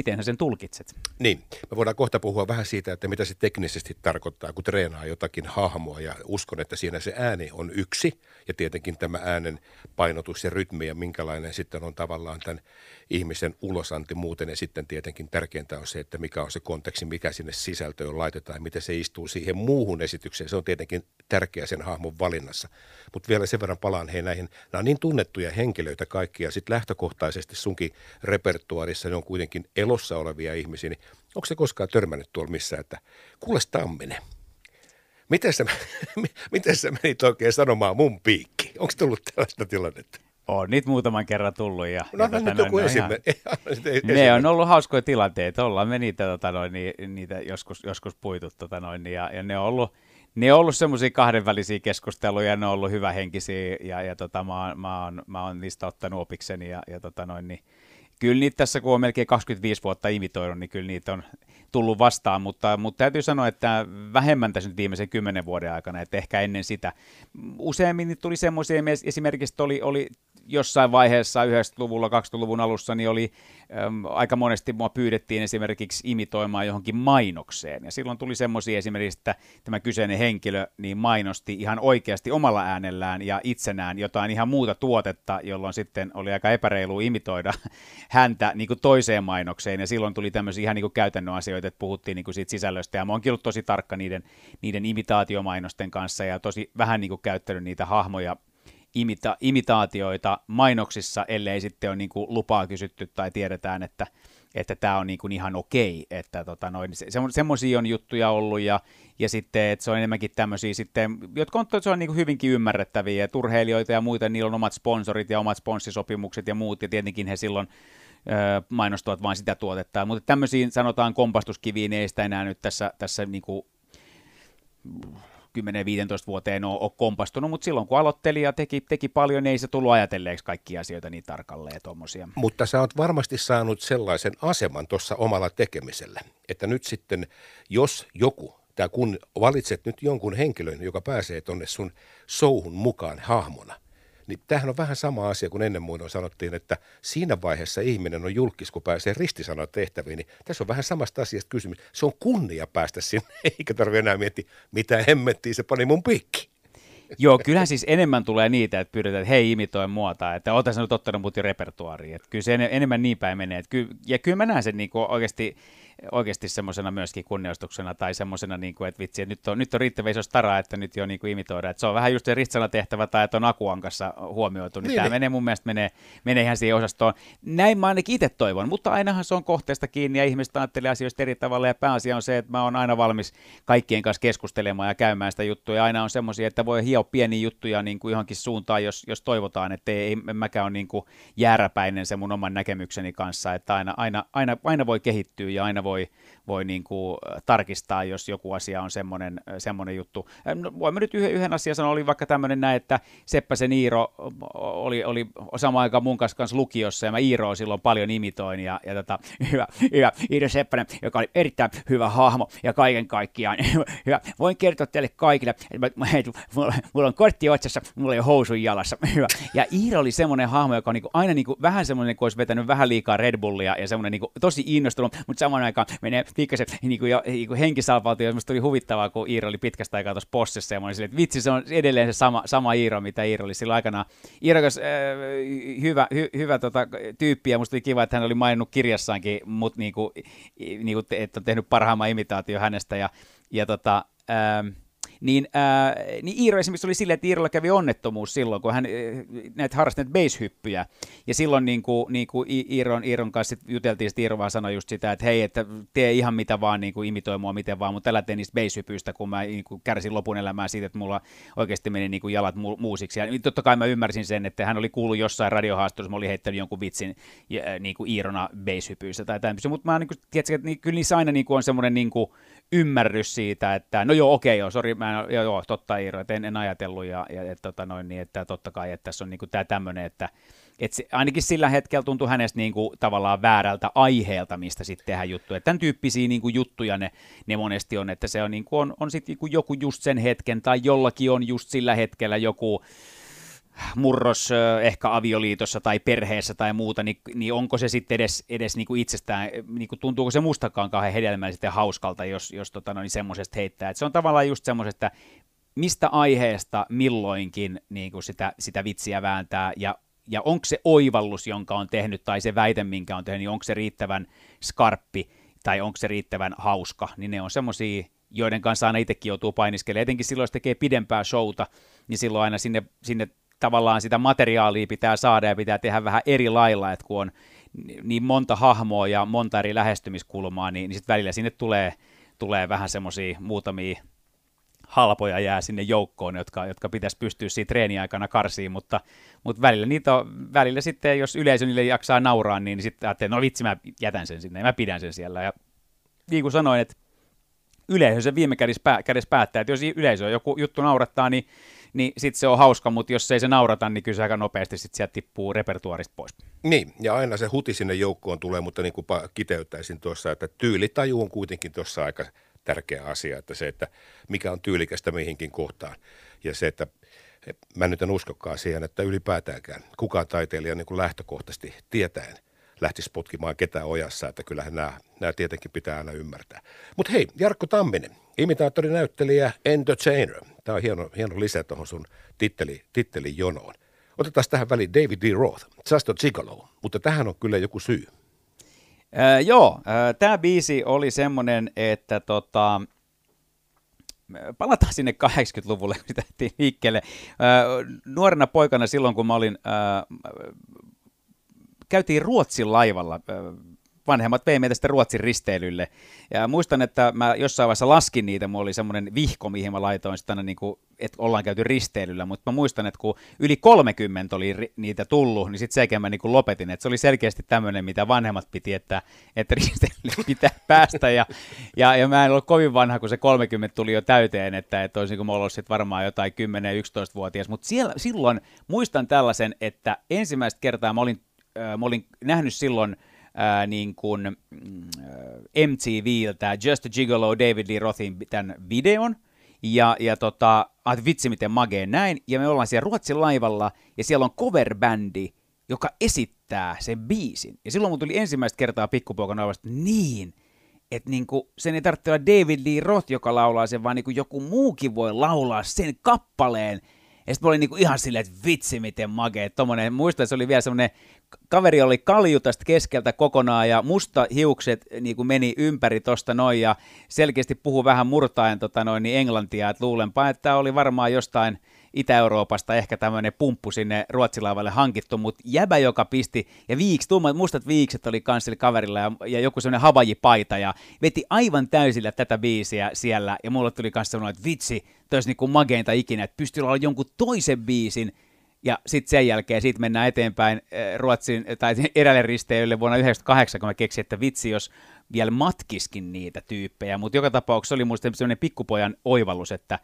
miten sen tulkitset? Niin, me voidaan kohta puhua vähän siitä, että mitä se teknisesti tarkoittaa, kun treenaa jotakin hahmoa ja uskon, että siinä se ääni on yksi ja tietenkin tämä äänen painotus ja rytmi ja minkälainen sitten on tavallaan tämän ihmisen ulosanti muuten ja sitten tietenkin tärkeintä on se, että mikä on se konteksti, mikä sinne sisältöön laitetaan ja miten se istuu siihen muuhun esitykseen. Se on tietenkin tärkeä sen hahmon valinnassa. Mutta vielä sen verran palaan hei näihin, nämä on niin tunnettuja henkilöitä kaikki ja sitten lähtökohtaisesti sunkin repertuarissa ne on kuitenkin elossa olevia ihmisiä, niin onko se koskaan törmännyt tuolla missään, että kuules Tamminen, miten sä, miten sä menit oikein sanomaan mun piikki? Onko tullut tällaista tilannetta? On niitä muutaman kerran tullut. Ja, no, ja no, nyt joku esimerkki. Ne on ollut hauskoja tilanteita. Ollaan me niitä, tota noin, niitä joskus, joskus puitu. Tota noin, ja, ja ne on ollut, ne on ollut semmoisia kahdenvälisiä keskusteluja, ne on ollut hyvähenkisiä ja, ja tota, mä, oon, mä, oon, mä oon niistä ottanut opikseni ja, ja tota noin, niin, kyllä niitä tässä, kun on melkein 25 vuotta imitoinut, niin kyllä niitä on tullut vastaan, mutta, mutta täytyy sanoa, että vähemmän tässä nyt viimeisen kymmenen vuoden aikana, että ehkä ennen sitä. Useimmin tuli semmoisia, esimerkiksi oli, oli jossain vaiheessa 90-luvulla, 2000-luvun alussa, niin oli äm, aika monesti mua pyydettiin esimerkiksi imitoimaan johonkin mainokseen. Ja silloin tuli semmoisia esimerkiksi, että tämä kyseinen henkilö niin mainosti ihan oikeasti omalla äänellään ja itsenään jotain ihan muuta tuotetta, jolloin sitten oli aika epäreilu imitoida häntä niin kuin toiseen mainokseen. Ja silloin tuli tämmöisiä ihan niin kuin käytännön asioita, että puhuttiin niin kuin siitä sisällöstä. Ja mä oonkin ollut tosi tarkka niiden, niiden imitaatiomainosten kanssa ja tosi vähän niin kuin käyttänyt niitä hahmoja imita- imitaatioita mainoksissa, ellei sitten ole niin kuin lupaa kysytty tai tiedetään, että että tämä on niin kuin ihan okei, että tota noin, se, semmoisia on juttuja ollut ja, ja sitten, että se on enemmänkin tämmöisiä sitten, jotka on, se on niin kuin hyvinkin ymmärrettäviä, ja turheilijoita ja muita, niillä on omat sponsorit ja omat sponssisopimukset ja muut, ja tietenkin he silloin ö, mainostavat vain sitä tuotetta, mutta tämmöisiin sanotaan kompastuskiviin ei sitä enää nyt tässä, tässä niin kuin 10-15 vuoteen ole, ole kompastunut, mutta silloin kun aloitteli ja teki, teki paljon, niin ei se tullut ajatelleeksi kaikki asioita niin tarkalleen tuommoisia. Mutta sä oot varmasti saanut sellaisen aseman tuossa omalla tekemisellä, että nyt sitten, jos joku, tai kun valitset nyt jonkun henkilön, joka pääsee tonne sun souhun mukaan hahmona – niin tämähän on vähän sama asia kuin ennen muinoin sanottiin, että siinä vaiheessa ihminen on julkis, kun pääsee ristisanoa tehtäviin, niin tässä on vähän samasta asiasta kysymys. Se on kunnia päästä sinne, eikä tarvitse enää miettiä, mitä hemmettiin se pani mun piikki. Joo, kyllähän siis enemmän tulee niitä, että pyydetään, että hei imitoi muota, että ota sä nyt ottanut mut jo repertuariin. Että kyllä se enemmän niin päin menee. Että kyllä, ja kyllä mä näen sen niin oikeasti oikeasti semmoisena myöskin kunnioituksena tai semmoisena, niin kuin, että vitsi, että nyt on, nyt on riittävä iso stara, että nyt jo niin kuin imitoida. Että se on vähän just se ritsana tehtävä tai että on Akuan kanssa huomioitu, niin, niin tämä niin. menee mun mielestä menee, menee ihan siihen osastoon. Näin mä ainakin itse toivon, mutta ainahan se on kohteesta kiinni ja ihmiset ajattelee asioista eri tavalla ja pääasia on se, että mä oon aina valmis kaikkien kanssa keskustelemaan ja käymään sitä juttuja. Ja aina on semmoisia, että voi hioa pieniä juttuja niin kuin johonkin suuntaan, jos, jos toivotaan, että ei, ei mäkään ole niin kuin jääräpäinen se mun oman näkemykseni kanssa, että aina, aina, aina, aina voi kehittyä ja aina voi, voi niin kuin tarkistaa, jos joku asia on semmoinen, semmoinen juttu. No, voimme nyt yhden, yhden asian sanoa, oli vaikka tämmöinen näin, että Seppäsen Iiro oli, oli samaan aikaan mun kanssa, kanssa lukiossa, ja mä Iiroa silloin paljon imitoin, ja, ja tota, hyvä, hyvä Iiro Seppänen, joka oli erittäin hyvä hahmo, ja kaiken kaikkiaan, hyvä, voin kertoa teille kaikille, että mä, hei, mulla, mulla on kortti otsassa, mulla ei ole housun jalassa, hyvä. Ja Iiro oli semmoinen hahmo, joka on niin kuin, aina niin kuin, vähän semmoinen, kun olisi vetänyt vähän liikaa Red Bullia, ja semmoinen niin kuin, tosi innostunut, mutta samaan aikaan menee pikkasen niin kuin, niin kuin henkisalpautu, ja tuli huvittavaa, kun Iiro oli pitkästä aikaa tuossa possessa, ja mä olin silleen, että vitsi, se on edelleen se sama, sama Iiro, mitä Iiro oli silloin aikana. Iiro äh, hyvä, hy, hyvä tota, tyyppi, ja musta oli kiva, että hän oli maininnut kirjassaankin, mut, niin kuin, niin kuin, että on tehnyt parhaimman imitaatio hänestä, ja, ja tota, äh, niin, ää, niin Iiro esimerkiksi oli silleen, että Iirolla kävi onnettomuus silloin, kun hän näitä harrasti näitä base-hyppyjä. Ja silloin niin kuin, niin kuin Iiron, Iiron kanssa juteltiin, että Iiro vaan sanoi just sitä, että hei, että tee ihan mitä vaan, niin kuin imitoi mua miten vaan, mutta älä tee niistä base-hypyistä, kun mä niin kuin kärsin lopun elämää siitä, että mulla oikeasti meni niin kuin jalat mu- muusiksi. Ja totta kai mä ymmärsin sen, että hän oli kuullut jossain radiohaastattelussa, mä olin heittänyt jonkun vitsin niin kuin Iirona base-hypyissä tai tämmöisiä, mutta mä niin kuin, tiedätkö, että niin, kyllä niissä aina niin kuin on semmoinen niin kuin, ymmärrys siitä, että no joo, okei, joo, sori, mä en, joo, joo, totta Iiro, että en, en ajatellut, ja, ja et, tota noin, niin, että totta kai, että tässä on niin tämä tämmöinen, että et se, ainakin sillä hetkellä tuntui hänestä niin kuin, tavallaan väärältä aiheelta, mistä sitten tehdään juttuja. Tämän tyyppisiä niin kuin, juttuja ne, ne monesti on, että se on, niin kuin, on, on sitten niin joku just sen hetken, tai jollakin on just sillä hetkellä joku murros ehkä avioliitossa tai perheessä tai muuta, niin, niin onko se sitten edes, edes niin kuin itsestään, niin kuin tuntuuko se mustakaan kauhean hedelmällisesti ja hauskalta, jos, jos tota, no, niin semmoisesta heittää. Et se on tavallaan just semmoisesta, mistä aiheesta milloinkin niin kuin sitä, sitä vitsiä vääntää ja ja onko se oivallus, jonka on tehnyt, tai se väite, minkä on tehnyt, niin onko se riittävän skarppi, tai onko se riittävän hauska, niin ne on semmoisia, joiden kanssa aina itsekin joutuu painiskelemaan. Etenkin silloin, jos tekee pidempää showta, niin silloin aina sinne, sinne tavallaan sitä materiaalia pitää saada ja pitää tehdä vähän eri lailla, että kun on niin monta hahmoa ja monta eri lähestymiskulmaa, niin, niin sitten välillä sinne tulee, tulee vähän semmoisia muutamia halpoja jää sinne joukkoon, jotka, jotka pitäisi pystyä siinä treeniaikana karsiin, mutta, mutta välillä, niitä on, välillä sitten, jos yleisö niille jaksaa nauraa, niin sitten ajattelee, no vitsi, mä jätän sen sinne mä pidän sen siellä. Ja niin kuin sanoin, että yleisö se viime kädessä, pää, kädessä päättää, että jos yleisö joku juttu naurattaa, niin niin sitten se on hauska, mutta jos ei se naurata, niin kyllä se aika nopeasti sit sieltä tippuu repertuarista pois. Niin, ja aina se huti sinne joukkoon tulee, mutta niin kuin kiteyttäisin tuossa, että tyylitaju on kuitenkin tuossa aika tärkeä asia, että se, että mikä on tyylikästä mihinkin kohtaan. Ja se, että mä nyt en uskokaan siihen, että ylipäätäänkään kukaan taiteilija niin kuin lähtökohtaisesti tietäen lähtisi potkimaan ketään ojassa, että kyllähän nämä, nämä tietenkin pitää aina ymmärtää. Mutta hei, Jarkko Tamminen, imitaattorinäyttelijä, entertainer. Tämä on hieno, hieno lisä tuohon sun titteli, titteli jonoon. Otetaan tähän väliin David D. Roth, a Gigolo, mutta tähän on kyllä joku syy. Äh, joo, äh, tämä biisi oli semmoinen, että tota, palataan sinne 80-luvulle, mitä liikkeelle. Äh, nuorena poikana silloin, kun mä olin, äh, käytiin Ruotsin laivalla vanhemmat vei meitä sitten Ruotsin risteilylle. Ja muistan, että mä jossain vaiheessa laskin niitä, mulla oli semmoinen vihko, mihin mä laitoin aina, niin kuin, että ollaan käyty risteilyllä, mutta mä muistan, että kun yli 30 oli niitä tullut, niin sitten sekin mä niin kuin lopetin, että se oli selkeästi tämmöinen, mitä vanhemmat piti, että, että risteilylle pitää päästä, ja, ja, ja mä en ollut kovin vanha, kun se 30 tuli jo täyteen, että, että olisi niin kuin ollut sitten varmaan jotain 10-11-vuotias, mutta silloin muistan tällaisen, että ensimmäistä kertaa mä olin, äh, mä olin nähnyt silloin – ää, niin kuin, äh, MTVltä Just a Gigolo David Lee Rothin tämän videon, ja, ja tota, että vitsi miten magee näin, ja me ollaan siellä Ruotsin laivalla, ja siellä on coverbändi, joka esittää sen biisin. Ja silloin mun tuli ensimmäistä kertaa pikkupoikana että niin, että niinku, sen ei tarvitse olla David Lee Roth, joka laulaa sen, vaan niinku joku muukin voi laulaa sen kappaleen. Ja sitten mä olin niinku ihan silleen, että vitsi miten magee, tommonen, muistan, se oli vielä semmoinen kaveri oli kalju tästä keskeltä kokonaan ja musta hiukset niin kuin meni ympäri tosta noin ja selkeästi puhu vähän murtaen tota noin, niin englantia, että luulenpa, että oli varmaan jostain Itä-Euroopasta ehkä tämmöinen pumppu sinne ruotsilaivalle hankittu, mutta jäbä, joka pisti, ja viiksi, tummat mustat viikset oli kans kaverilla, ja, ja joku semmoinen havajipaita, ja veti aivan täysillä tätä biisiä siellä, ja mulle tuli kans semmoinen, että vitsi, toi olisi niinku mageinta ikinä, että pystyy olla jonkun toisen biisin, ja sitten sen jälkeen siitä mennään eteenpäin eh, Ruotsin tai erälle risteilylle vuonna 1998, kun mä keksin, että vitsi, jos vielä matkiskin niitä tyyppejä. Mutta joka tapauksessa oli musta sellainen pikkupojan oivallus, että,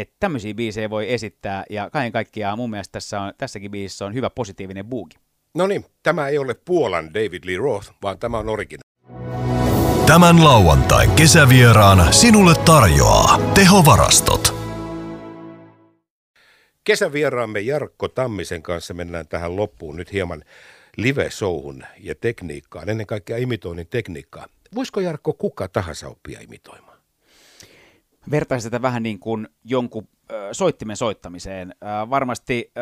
että tämmöisiä biisejä voi esittää. Ja kaiken kaikkiaan mun mielestä tässä on, tässäkin biisissä on hyvä positiivinen buugi. No niin, tämä ei ole Puolan David Lee Roth, vaan tämä on origina. Tämän lauantain kesävieraana sinulle tarjoaa tehovarastot. Kesävieraamme Jarkko Tammisen kanssa mennään tähän loppuun nyt hieman live-showhun ja tekniikkaan, ennen kaikkea imitoinnin tekniikkaa. Voisiko Jarkko kuka tahansa oppia imitoimaan? Vertaisin tätä vähän niin kuin jonkun äh, soittimen soittamiseen. Äh, varmasti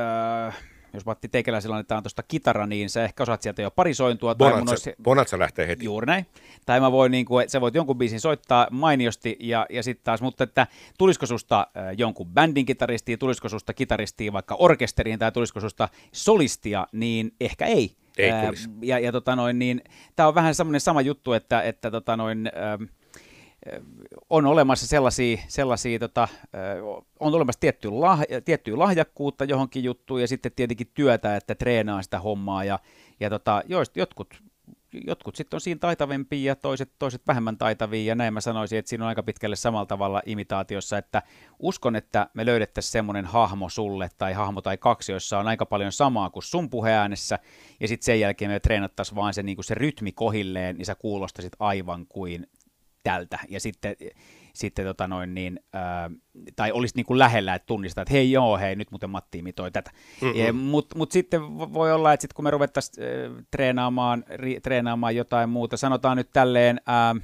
äh, jos Matti Teikäläisellä annetaan tuosta kitara, niin sä ehkä osaat sieltä jo parisointua. Bonatsa, tai olisi... Bonatsa lähtee heti. Juuri näin. Tai mä voin, niin kuin, sä voit jonkun biisin soittaa mainiosti ja, ja sitten taas, mutta että tulisiko susta jonkun bändin kitaristia, tulisiko susta kitaristia vaikka orkesteriin tai tulisiko susta solistia, niin ehkä ei. Ei äh, ja, ja tota noin, niin, tämä on vähän semmoinen sama juttu, että, että tota noin, äh, on olemassa sellaisia, sellaisia tota, on olemassa tiettyä, lah, tiettyä lahjakkuutta johonkin juttuun ja sitten tietenkin työtä, että treenaa sitä hommaa ja, ja tota, joist, jotkut jotkut sitten on siinä taitavimpia ja toiset, toiset vähemmän taitavia, ja näin mä sanoisin, että siinä on aika pitkälle samalla tavalla imitaatiossa, että uskon, että me löydettäisiin semmoinen hahmo sulle, tai hahmo tai kaksi, jossa on aika paljon samaa kuin sun puheäänessä, ja sitten sen jälkeen me treenattaisiin vaan se, niin se rytmi kohilleen, niin sä kuulostasit aivan kuin tältä, ja sitten sitten tota noin niin, ää, tai olisi niin kuin lähellä, että tunnistaa, että hei joo, hei, nyt muuten Matti imitoi tätä. Mutta mut sitten voi olla, että sit kun me ruvettaisiin äh, treenaamaan, ri, treenaamaan jotain muuta, sanotaan nyt tälleen, ää,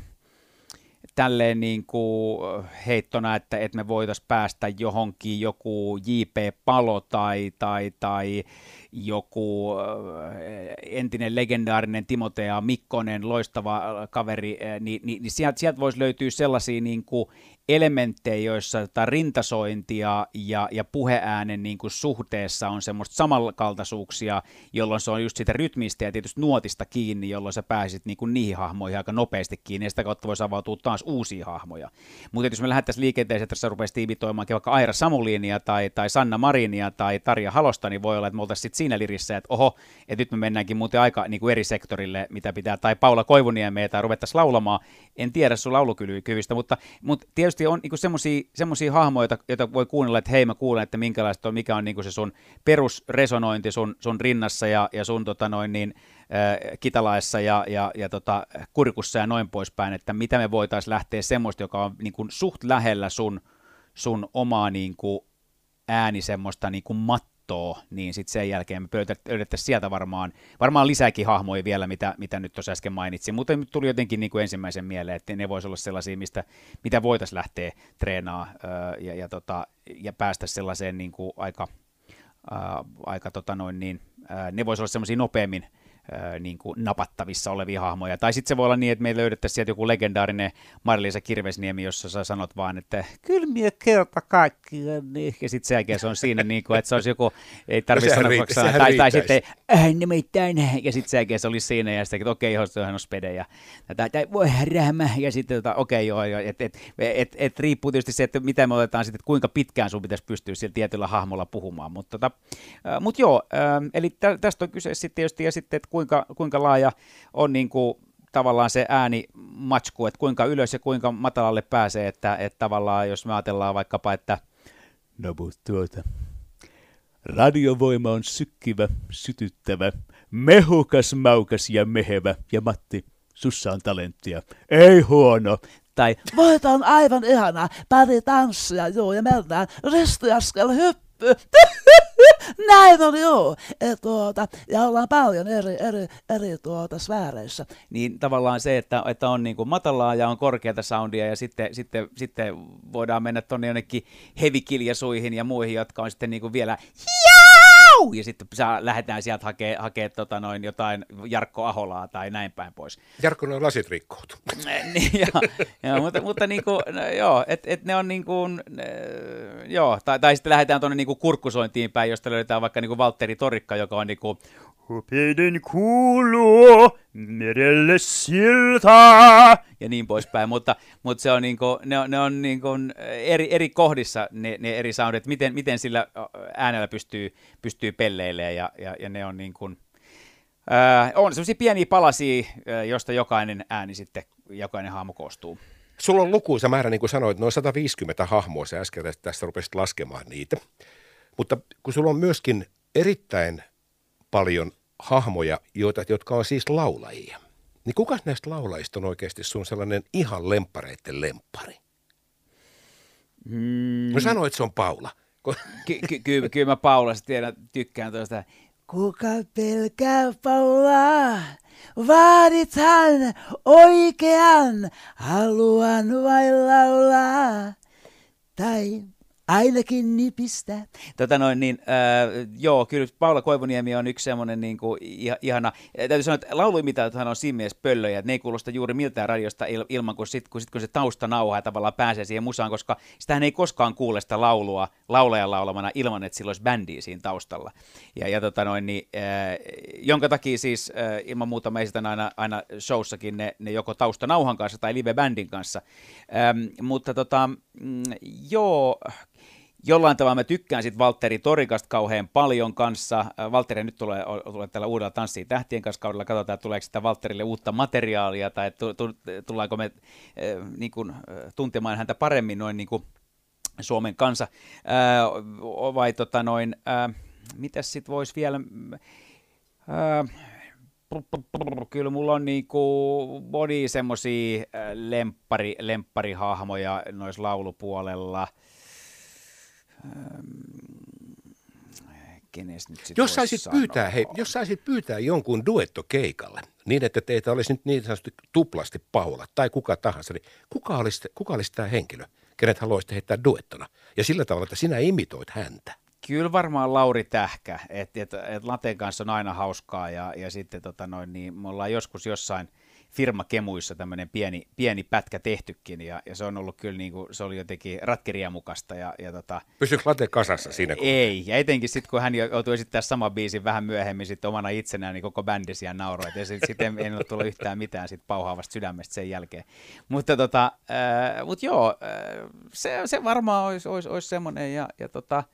tälleen niin kuin heittona, että, että me voitaisiin päästä johonkin joku J.P. Palo tai, tai, tai joku entinen legendaarinen Timotea Mikkonen, loistava kaveri, niin, niin, niin sieltä, sieltä voisi löytyä sellaisia niin kuin elementtejä, joissa tätä rintasointia ja, ja puheäänen niin kuin suhteessa on semmoista samankaltaisuuksia, jolloin se on just sitä rytmistä ja tietysti nuotista kiinni, jolloin sä pääsit niin kuin niihin hahmoihin aika nopeasti kiinni, ja sitä kautta voisi avautua taas uusia hahmoja. Mutta jos me lähdettäisiin liikenteeseen, että tässä rupeaisi tiivitoimaan vaikka Aira Samulinia tai, tai Sanna Marinia tai Tarja Halosta, niin voi olla, että me oltaisiin siinä lirissä, että oho, että nyt me mennäänkin muuten aika niin kuin eri sektorille, mitä pitää, tai Paula Koivuniemeä tai ruvettaisiin laulamaan, en tiedä sun laulukyvystä, mutta, mutta tietysti on niin semmoisia hahmoja, joita, voi kuunnella, että hei mä kuulen, että minkälaista on, mikä on niin se sun perusresonointi sun, sun rinnassa ja, ja sun tota noin niin, äh, kitalaessa ja, ja, ja tota, kurkussa ja noin poispäin, että mitä me voitaisiin lähteä semmoista, joka on niin kuin suht lähellä sun, sun omaa niin kuin ääni semmoista niin kuin mat, kattoa, niin sitten sen jälkeen me löydettäisiin sieltä varmaan, varmaan lisääkin hahmoja vielä, mitä, mitä nyt tuossa äsken mainitsin, mutta nyt tuli jotenkin niin kuin ensimmäisen mieleen, että ne voisi olla sellaisia, mistä, mitä voitaisiin lähteä treenaa ja, ja, tota, ja päästä sellaiseen niin kuin aika, ää, aika tota noin niin, ää, ne voisi olla sellaisia nopeammin niin kuin napattavissa olevia hahmoja. Tai sitten se voi olla niin, että me löydettäisiin sieltä joku legendaarinen Marliisa Kirvesniemi, jossa sä sanot vaan, että kyllä minä kerta kaikkiaan, niin. ja sitten sen jälkeen se on siinä, niin kuin, että se olisi joku, ei tarvitse no, sanoa, riitä, tai, tai sitten, äh, nimittäin, ja sitten sen jälkeen se olisi siinä, ja sitten, että okei, okay, hän on spede, ja tai, tai voi rähmä, ja sitten, että okei, okay, joo, että et, et, et, et, riippuu tietysti se, että mitä me otetaan sitten, että kuinka pitkään sun pitäisi pystyä sillä tietyllä hahmolla puhumaan, mutta tota, äh, mut joo, äh, eli tä, tästä on kyse sitten tietysti, ja sitten, että kuinka, kuinka laaja on niin kuin tavallaan se äänimatsku, että kuinka ylös ja kuinka matalalle pääsee, että, että tavallaan jos me ajatellaan vaikkapa, että no mutta tuota, radiovoima on sykkivä, sytyttävä, mehukas, maukas ja mehevä, ja Matti, sussa on talenttia, ei huono, tai voita on aivan ihana, pari tanssia, joo, ja mennään. Ristiaskel hyppy. Näin on, joo. Et, tuota, ja ollaan paljon eri, eri, eri tuota, sfääreissä. Niin tavallaan se, että, että on niin kuin matalaa ja on korkeata soundia ja sitten, sitten, sitten voidaan mennä tuonne jonnekin hevikiljasuihin ja muihin, jotka on sitten niin kuin vielä Jau! ja sitten saa, lähdetään sieltä hakemaan hakee, tota noin, jotain Jarkko Aholaa tai näin päin pois. Jarkko, noin lasit rikkoutu. niin, joo, mutta, mutta niin kuin, no, joo, et, et ne on niin kuin, joo, tai, tai sitten lähdetään tuonne niin kurkkusointiin päin, josta löydetään vaikka niin kuin Valtteri Torikka, joka on niin kuin, kuuluu merelle siltaa ja niin poispäin, mutta, mutta se on niin kuin, ne on, ne on niin kuin eri, eri kohdissa ne, ne eri soundit, miten, miten sillä äänellä pystyy, pystyy pelleilemään ja, ja, ja ne on niin kuin, äh, on sellaisia pieniä palasia, josta jokainen ääni sitten, jokainen hahmo koostuu. Sulla on lukuisa määrä, niin kuin sanoit, noin 150 hahmoa, sä äsken tästä rupesit laskemaan niitä. Mutta kun sulla on myöskin erittäin paljon hahmoja, joita, jotka on siis laulajia, niin kuka näistä laulajista on oikeasti sun sellainen ihan lempareitten lempari? Mm. No sanoit, että se on Paula. Ky- ky- ky- kyllä mä Paulasta tiedän, tykkään tuosta. Kuka pelkää Paulaa? Vaadithan oikean, haluan vain laulaa. Tai ainakin nipistä. Tota noin, niin, äh, joo, kyllä Paula Koivuniemi on yksi semmoinen niin kuin, ihana. Täytyy sanoa, että lauluimitaatiohan on siinä mielessä pöllöjä, että ne ei kuulosta juuri miltään radiosta il, ilman, kun, sit, kun, sit, kun se taustanauha tavallaan pääsee siihen musaan, koska sitähän ei koskaan kuule sitä laulua laulajan laulamana ilman, että sillä olisi bändiä siinä taustalla. Ja, ja tota noin, niin, äh, jonka takia siis äh, ilman muuta me esitän aina, aina showssakin ne, ne joko taustanauhan kanssa tai live-bändin kanssa. Ähm, mutta tota, mm, joo, jollain tavalla mä tykkään sitten Valtteri Torikasta kauhean paljon kanssa. Valtteri nyt tulee, tulee tällä uudella Tanssii tähtien kanssa kaudella. Katsotaan, tuleeko sitä Valtterille uutta materiaalia tai tullaanko me äh, niin kuin, tuntemaan häntä paremmin noin niin kuin Suomen kanssa. Äh, vai tota noin, äh, mitäs sitten voisi vielä... Äh, kyllä mulla on niinku moni semmosia lemppari, lempparihahmoja noissa laulupuolella. Kenes nyt sit jos saisit, pyytää, hei, jos saisit pyytää jonkun duettokeikalle, niin että teitä olisi nyt niin sanotusti tuplasti pahoilla, tai kuka tahansa, niin kuka olisi, kuka olisi tämä henkilö, kenet haluaisit heittää duettona? Ja sillä tavalla, että sinä imitoit häntä. Kyllä varmaan Lauri Tähkä, että et, et Laten kanssa on aina hauskaa ja, ja sitten tota noin, niin me ollaan joskus jossain firmakemuissa tämmöinen pieni, pieni pätkä tehtykin ja, ja se on ollut kyllä niin kuin, se oli jotenkin ratkeria-mukasta. Ja, ja tota, Pysyykö Late kasassa siinä? Kun... Ei, ja etenkin sitten kun hän joutui esittämään sama biisin vähän myöhemmin sitten omana itsenään, niin koko bändi siellä nauroi, ja sitten en ole tullut yhtään mitään sit pauhaavasta sydämestä sen jälkeen. Mutta tota, äh, mut joo, äh, se, se varmaan olisi, olisi, olisi semmoinen, ja, ja tota,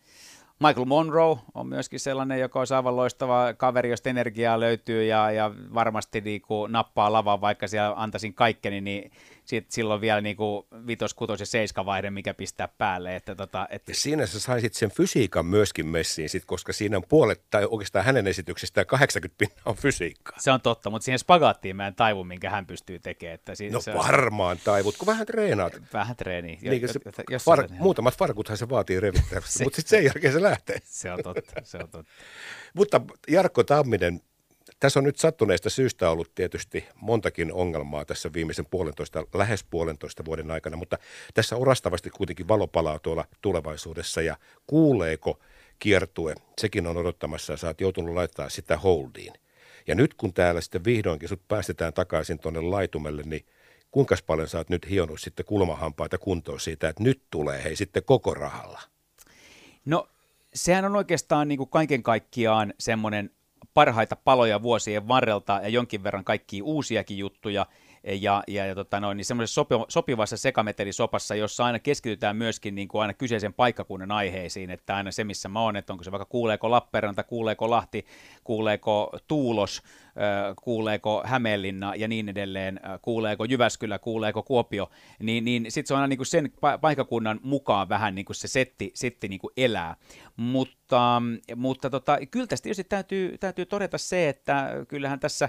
Michael Monroe on myöskin sellainen, joka on aivan loistava kaveri, josta energiaa löytyy ja, ja varmasti niin kuin nappaa lavaa, vaikka siellä antaisin kaikkeni, niin sit silloin vielä niin kuin vitos, kutos ja seiska vaihde, mikä pistää päälle. Että tota, että... Ja siinä sä saisit sen fysiikan myöskin messiin, sit, koska siinä on puolet, tai oikeastaan hänen esityksestään 80 pinnaa on fysiikkaa. Se on totta, mutta siihen spagaattiin mä en taivu, minkä hän pystyy tekemään. Että si- no se varmaan on... taivut, kun vähän treenaat. Vähän treeni. Niin, se, jos far- muutamat farkuthan se vaatii revittää, mutta sitten sen jälkeen se lähtee. se on totta, se on totta. mutta Jarkko Tamminen, tässä on nyt sattuneesta syystä ollut tietysti montakin ongelmaa tässä viimeisen puolentoista, lähes puolentoista vuoden aikana, mutta tässä orastavasti kuitenkin valo palaa tuolla tulevaisuudessa ja kuuleeko kiertue, sekin on odottamassa ja sä oot joutunut laittaa sitä holdiin. Ja nyt kun täällä sitten vihdoinkin sut päästetään takaisin tuonne laitumelle, niin kuinka paljon sä oot nyt hionut sitten kulmahampaita kuntoon siitä, että nyt tulee hei sitten koko rahalla? No sehän on oikeastaan niin kuin kaiken kaikkiaan semmoinen parhaita paloja vuosien varrelta ja jonkin verran kaikkia uusiakin juttuja – ja, ja, ja tota noin, niin semmoisessa sopi, sopivassa sekametelisopassa, jossa aina keskitytään myöskin niin kuin aina kyseisen paikkakunnan aiheisiin, että aina se, missä mä oon, että onko se vaikka kuuleeko Lappeenranta, kuuleeko Lahti, kuuleeko Tuulos, kuuleeko Hämeenlinna ja niin edelleen, kuuleeko Jyväskylä, kuuleeko Kuopio, niin, niin sitten se on aina niin kuin sen paikkakunnan mukaan vähän niin kuin se setti, setti niin kuin elää. Mutta, mutta tota, kyllä tästä tietysti täytyy, täytyy todeta se, että kyllähän tässä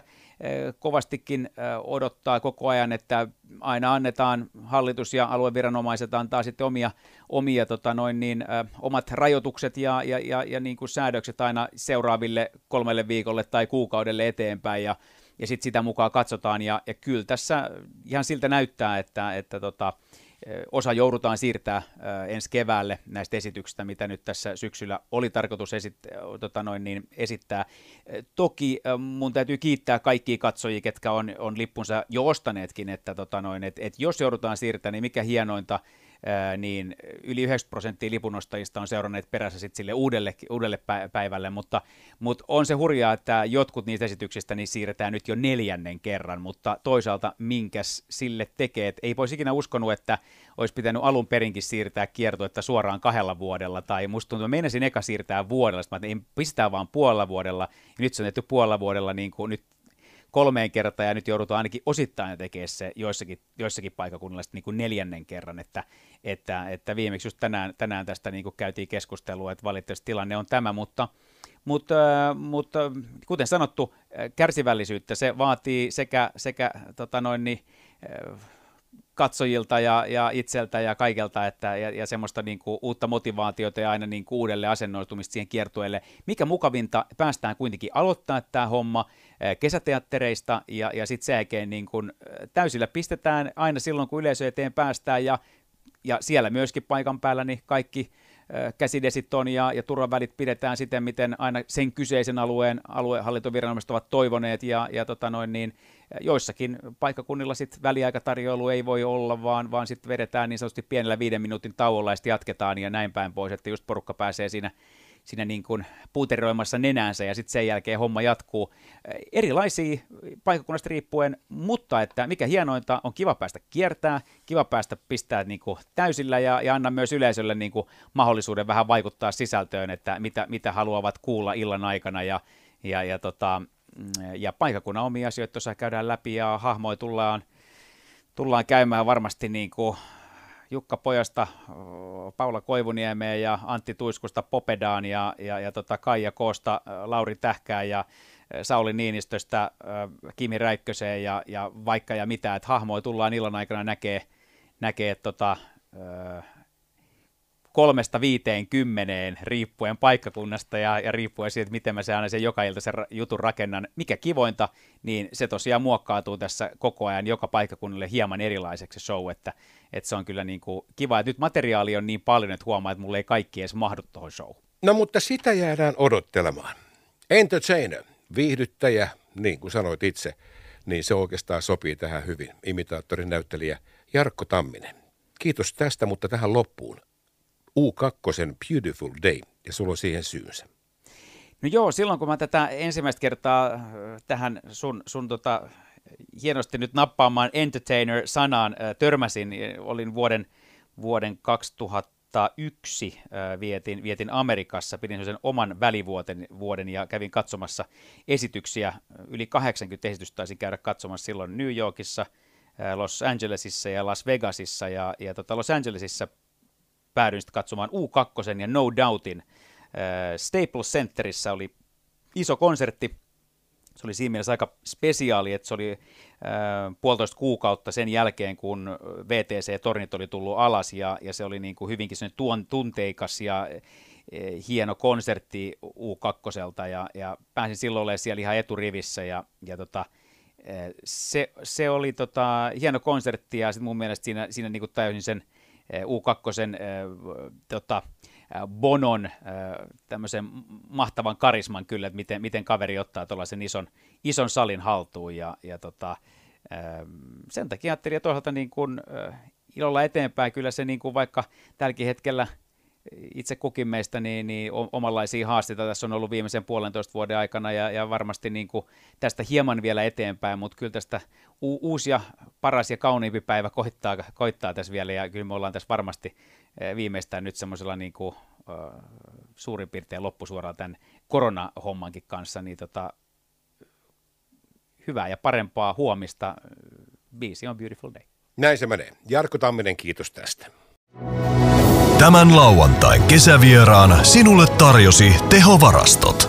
kovastikin odottaa koko ajan, että aina annetaan hallitus ja alueviranomaiset antaa sitten omia, omia tota noin niin, omat rajoitukset ja, ja, ja, ja niin kuin säädökset aina seuraaville kolmelle viikolle tai kuukaudelle eteenpäin ja, ja sitten sitä mukaan katsotaan. Ja, ja kyllä tässä ihan siltä näyttää, että, että tota, Osa joudutaan siirtää ensi keväälle näistä esityksistä, mitä nyt tässä syksyllä oli tarkoitus esittää, tota noin, niin esittää. Toki mun täytyy kiittää kaikkia katsojia, ketkä on, on lippunsa jo ostaneetkin, että tota noin, et, et jos joudutaan siirtämään, niin mikä hienointa, niin yli 90 prosenttia lipunostajista on seuranneet perässä sitten sille uudelle, uudelle päivälle, mutta, mutta on se hurjaa, että jotkut niistä esityksistä niin siirretään nyt jo neljännen kerran, mutta toisaalta minkäs sille tekee, ei voisi ikinä uskonut, että olisi pitänyt alun perinkin siirtää kiertoetta suoraan kahdella vuodella, tai musta tuntuu, meinasin eka siirtää vuodella, että ei pistää vaan puolella vuodella, ja nyt se on tehty puolella vuodella niin kuin nyt kolmeen kertaan ja nyt joudutaan ainakin osittain tekemään se joissakin, joissakin paikakunnilla niin kuin neljännen kerran, että, että, että viimeksi just tänään, tänään tästä niin kuin käytiin keskustelua, että valitettavasti tilanne on tämä, mutta, mutta, mutta kuten sanottu, kärsivällisyyttä se vaatii sekä, sekä tota noin, niin, katsojilta ja, ja itseltä ja kaikelta, että, ja, ja semmoista niin kuin, uutta motivaatiota ja aina niin kuin, uudelle asennoitumista siihen kiertueelle. Mikä mukavinta, päästään kuitenkin aloittaa tämä homma kesäteattereista ja, ja sitten sen jälkeen niin kuin, täysillä pistetään aina silloin, kun yleisö eteen päästään ja, ja siellä myöskin paikan päällä niin kaikki käsidesit on ja, ja turvavälit pidetään siten, miten aina sen kyseisen alueen aluehallintoviranomaiset ovat toivoneet ja, ja tota noin, niin, joissakin paikkakunnilla sit väliaikatarjoilu ei voi olla, vaan, vaan sitten vedetään niin sanotusti pienellä viiden minuutin tauolla ja sitten jatketaan ja näin päin pois, että just porukka pääsee siinä siinä niin kuin puuteroimassa nenänsä ja sitten sen jälkeen homma jatkuu. Erilaisia paikkakunnasta riippuen, mutta että mikä hienointa, on kiva päästä kiertää, kiva päästä pistää niin kuin täysillä ja, ja anna myös yleisölle niin kuin mahdollisuuden vähän vaikuttaa sisältöön, että mitä, mitä haluavat kuulla illan aikana ja, ja, ja, tota, ja paikakunnan omia asioita tuossa käydään läpi ja hahmoja tullaan, tullaan käymään varmasti niin kuin Jukka Pojasta, Paula Koivuniemeen ja Antti Tuiskusta Popedaan ja, ja, ja tota Kaija Koosta Lauri Tähkää ja Sauli Niinistöstä Kimi Räikköseen ja, ja vaikka ja mitä, että hahmoja tullaan illan aikana näkee, näkee tota, kolmesta viiteen kymmeneen riippuen paikkakunnasta ja, ja riippuen siitä, miten mä se aina sen joka ilta sen jutun rakennan. Mikä kivointa, niin se tosiaan muokkautuu tässä koko ajan joka paikkakunnalle hieman erilaiseksi show, että, että se on kyllä niin kuin kiva. Että nyt materiaali on niin paljon, että huomaa, että mulle ei kaikki edes mahdu tuohon show. No mutta sitä jäädään odottelemaan. Entertainer, viihdyttäjä, niin kuin sanoit itse, niin se oikeastaan sopii tähän hyvin. Imitaattorin näyttelijä Jarkko Tamminen. Kiitos tästä, mutta tähän loppuun. U2 Beautiful Day, ja sulla on siihen syynsä. No joo, silloin kun mä tätä ensimmäistä kertaa äh, tähän sun, sun tota, hienosti nyt nappaamaan entertainer-sanaan äh, törmäsin, niin olin vuoden, vuoden 2001 äh, vietin, vietin Amerikassa, pidin sen oman välivuoden vuoden ja kävin katsomassa esityksiä. Yli 80 esitystä taisin käydä katsomassa silloin New Yorkissa, Los Angelesissa ja Las Vegasissa. Ja, ja tota Los Angelesissa päädyin sitten katsomaan U2 ja No Doubtin äh, Staples Centerissä oli iso konsertti. Se oli siinä mielessä aika spesiaali, että se oli äh, puolitoista kuukautta sen jälkeen, kun VTC-tornit oli tullut alas ja, ja se oli niin kuin hyvinkin tuon, tunteikas ja äh, hieno konsertti U2 ja, ja pääsin silloin olemaan siellä ihan eturivissä ja, ja tota, äh, se, se oli tota, hieno konsertti ja sit mun mielestä siinä, siinä niin kuin täysin sen – U2 tota, Bonon tämmöisen mahtavan karisman kyllä, että miten, miten kaveri ottaa tuollaisen ison, ison salin haltuun ja, ja tota, sen takia ajattelin, että toisaalta niin kuin, ilolla eteenpäin kyllä se niin kuin vaikka tälläkin hetkellä – itse kukin meistä niin, niin omanlaisia haasteita tässä on ollut viimeisen puolentoista vuoden aikana ja, ja varmasti niin kuin tästä hieman vielä eteenpäin, mutta kyllä tästä u- uusi ja paras ja kauniimpi päivä koittaa, koittaa tässä vielä ja kyllä me ollaan tässä varmasti eh, viimeistään nyt semmoisella niin kuin, suurin piirtein loppusuoraan tämän koronahommankin kanssa, niin tota, hyvää ja parempaa huomista. Biisi on Beautiful Day. Näin se menee. Jarkko Tamminen, kiitos tästä. Tämän lauantain kesävieraana sinulle tarjosi tehovarastot.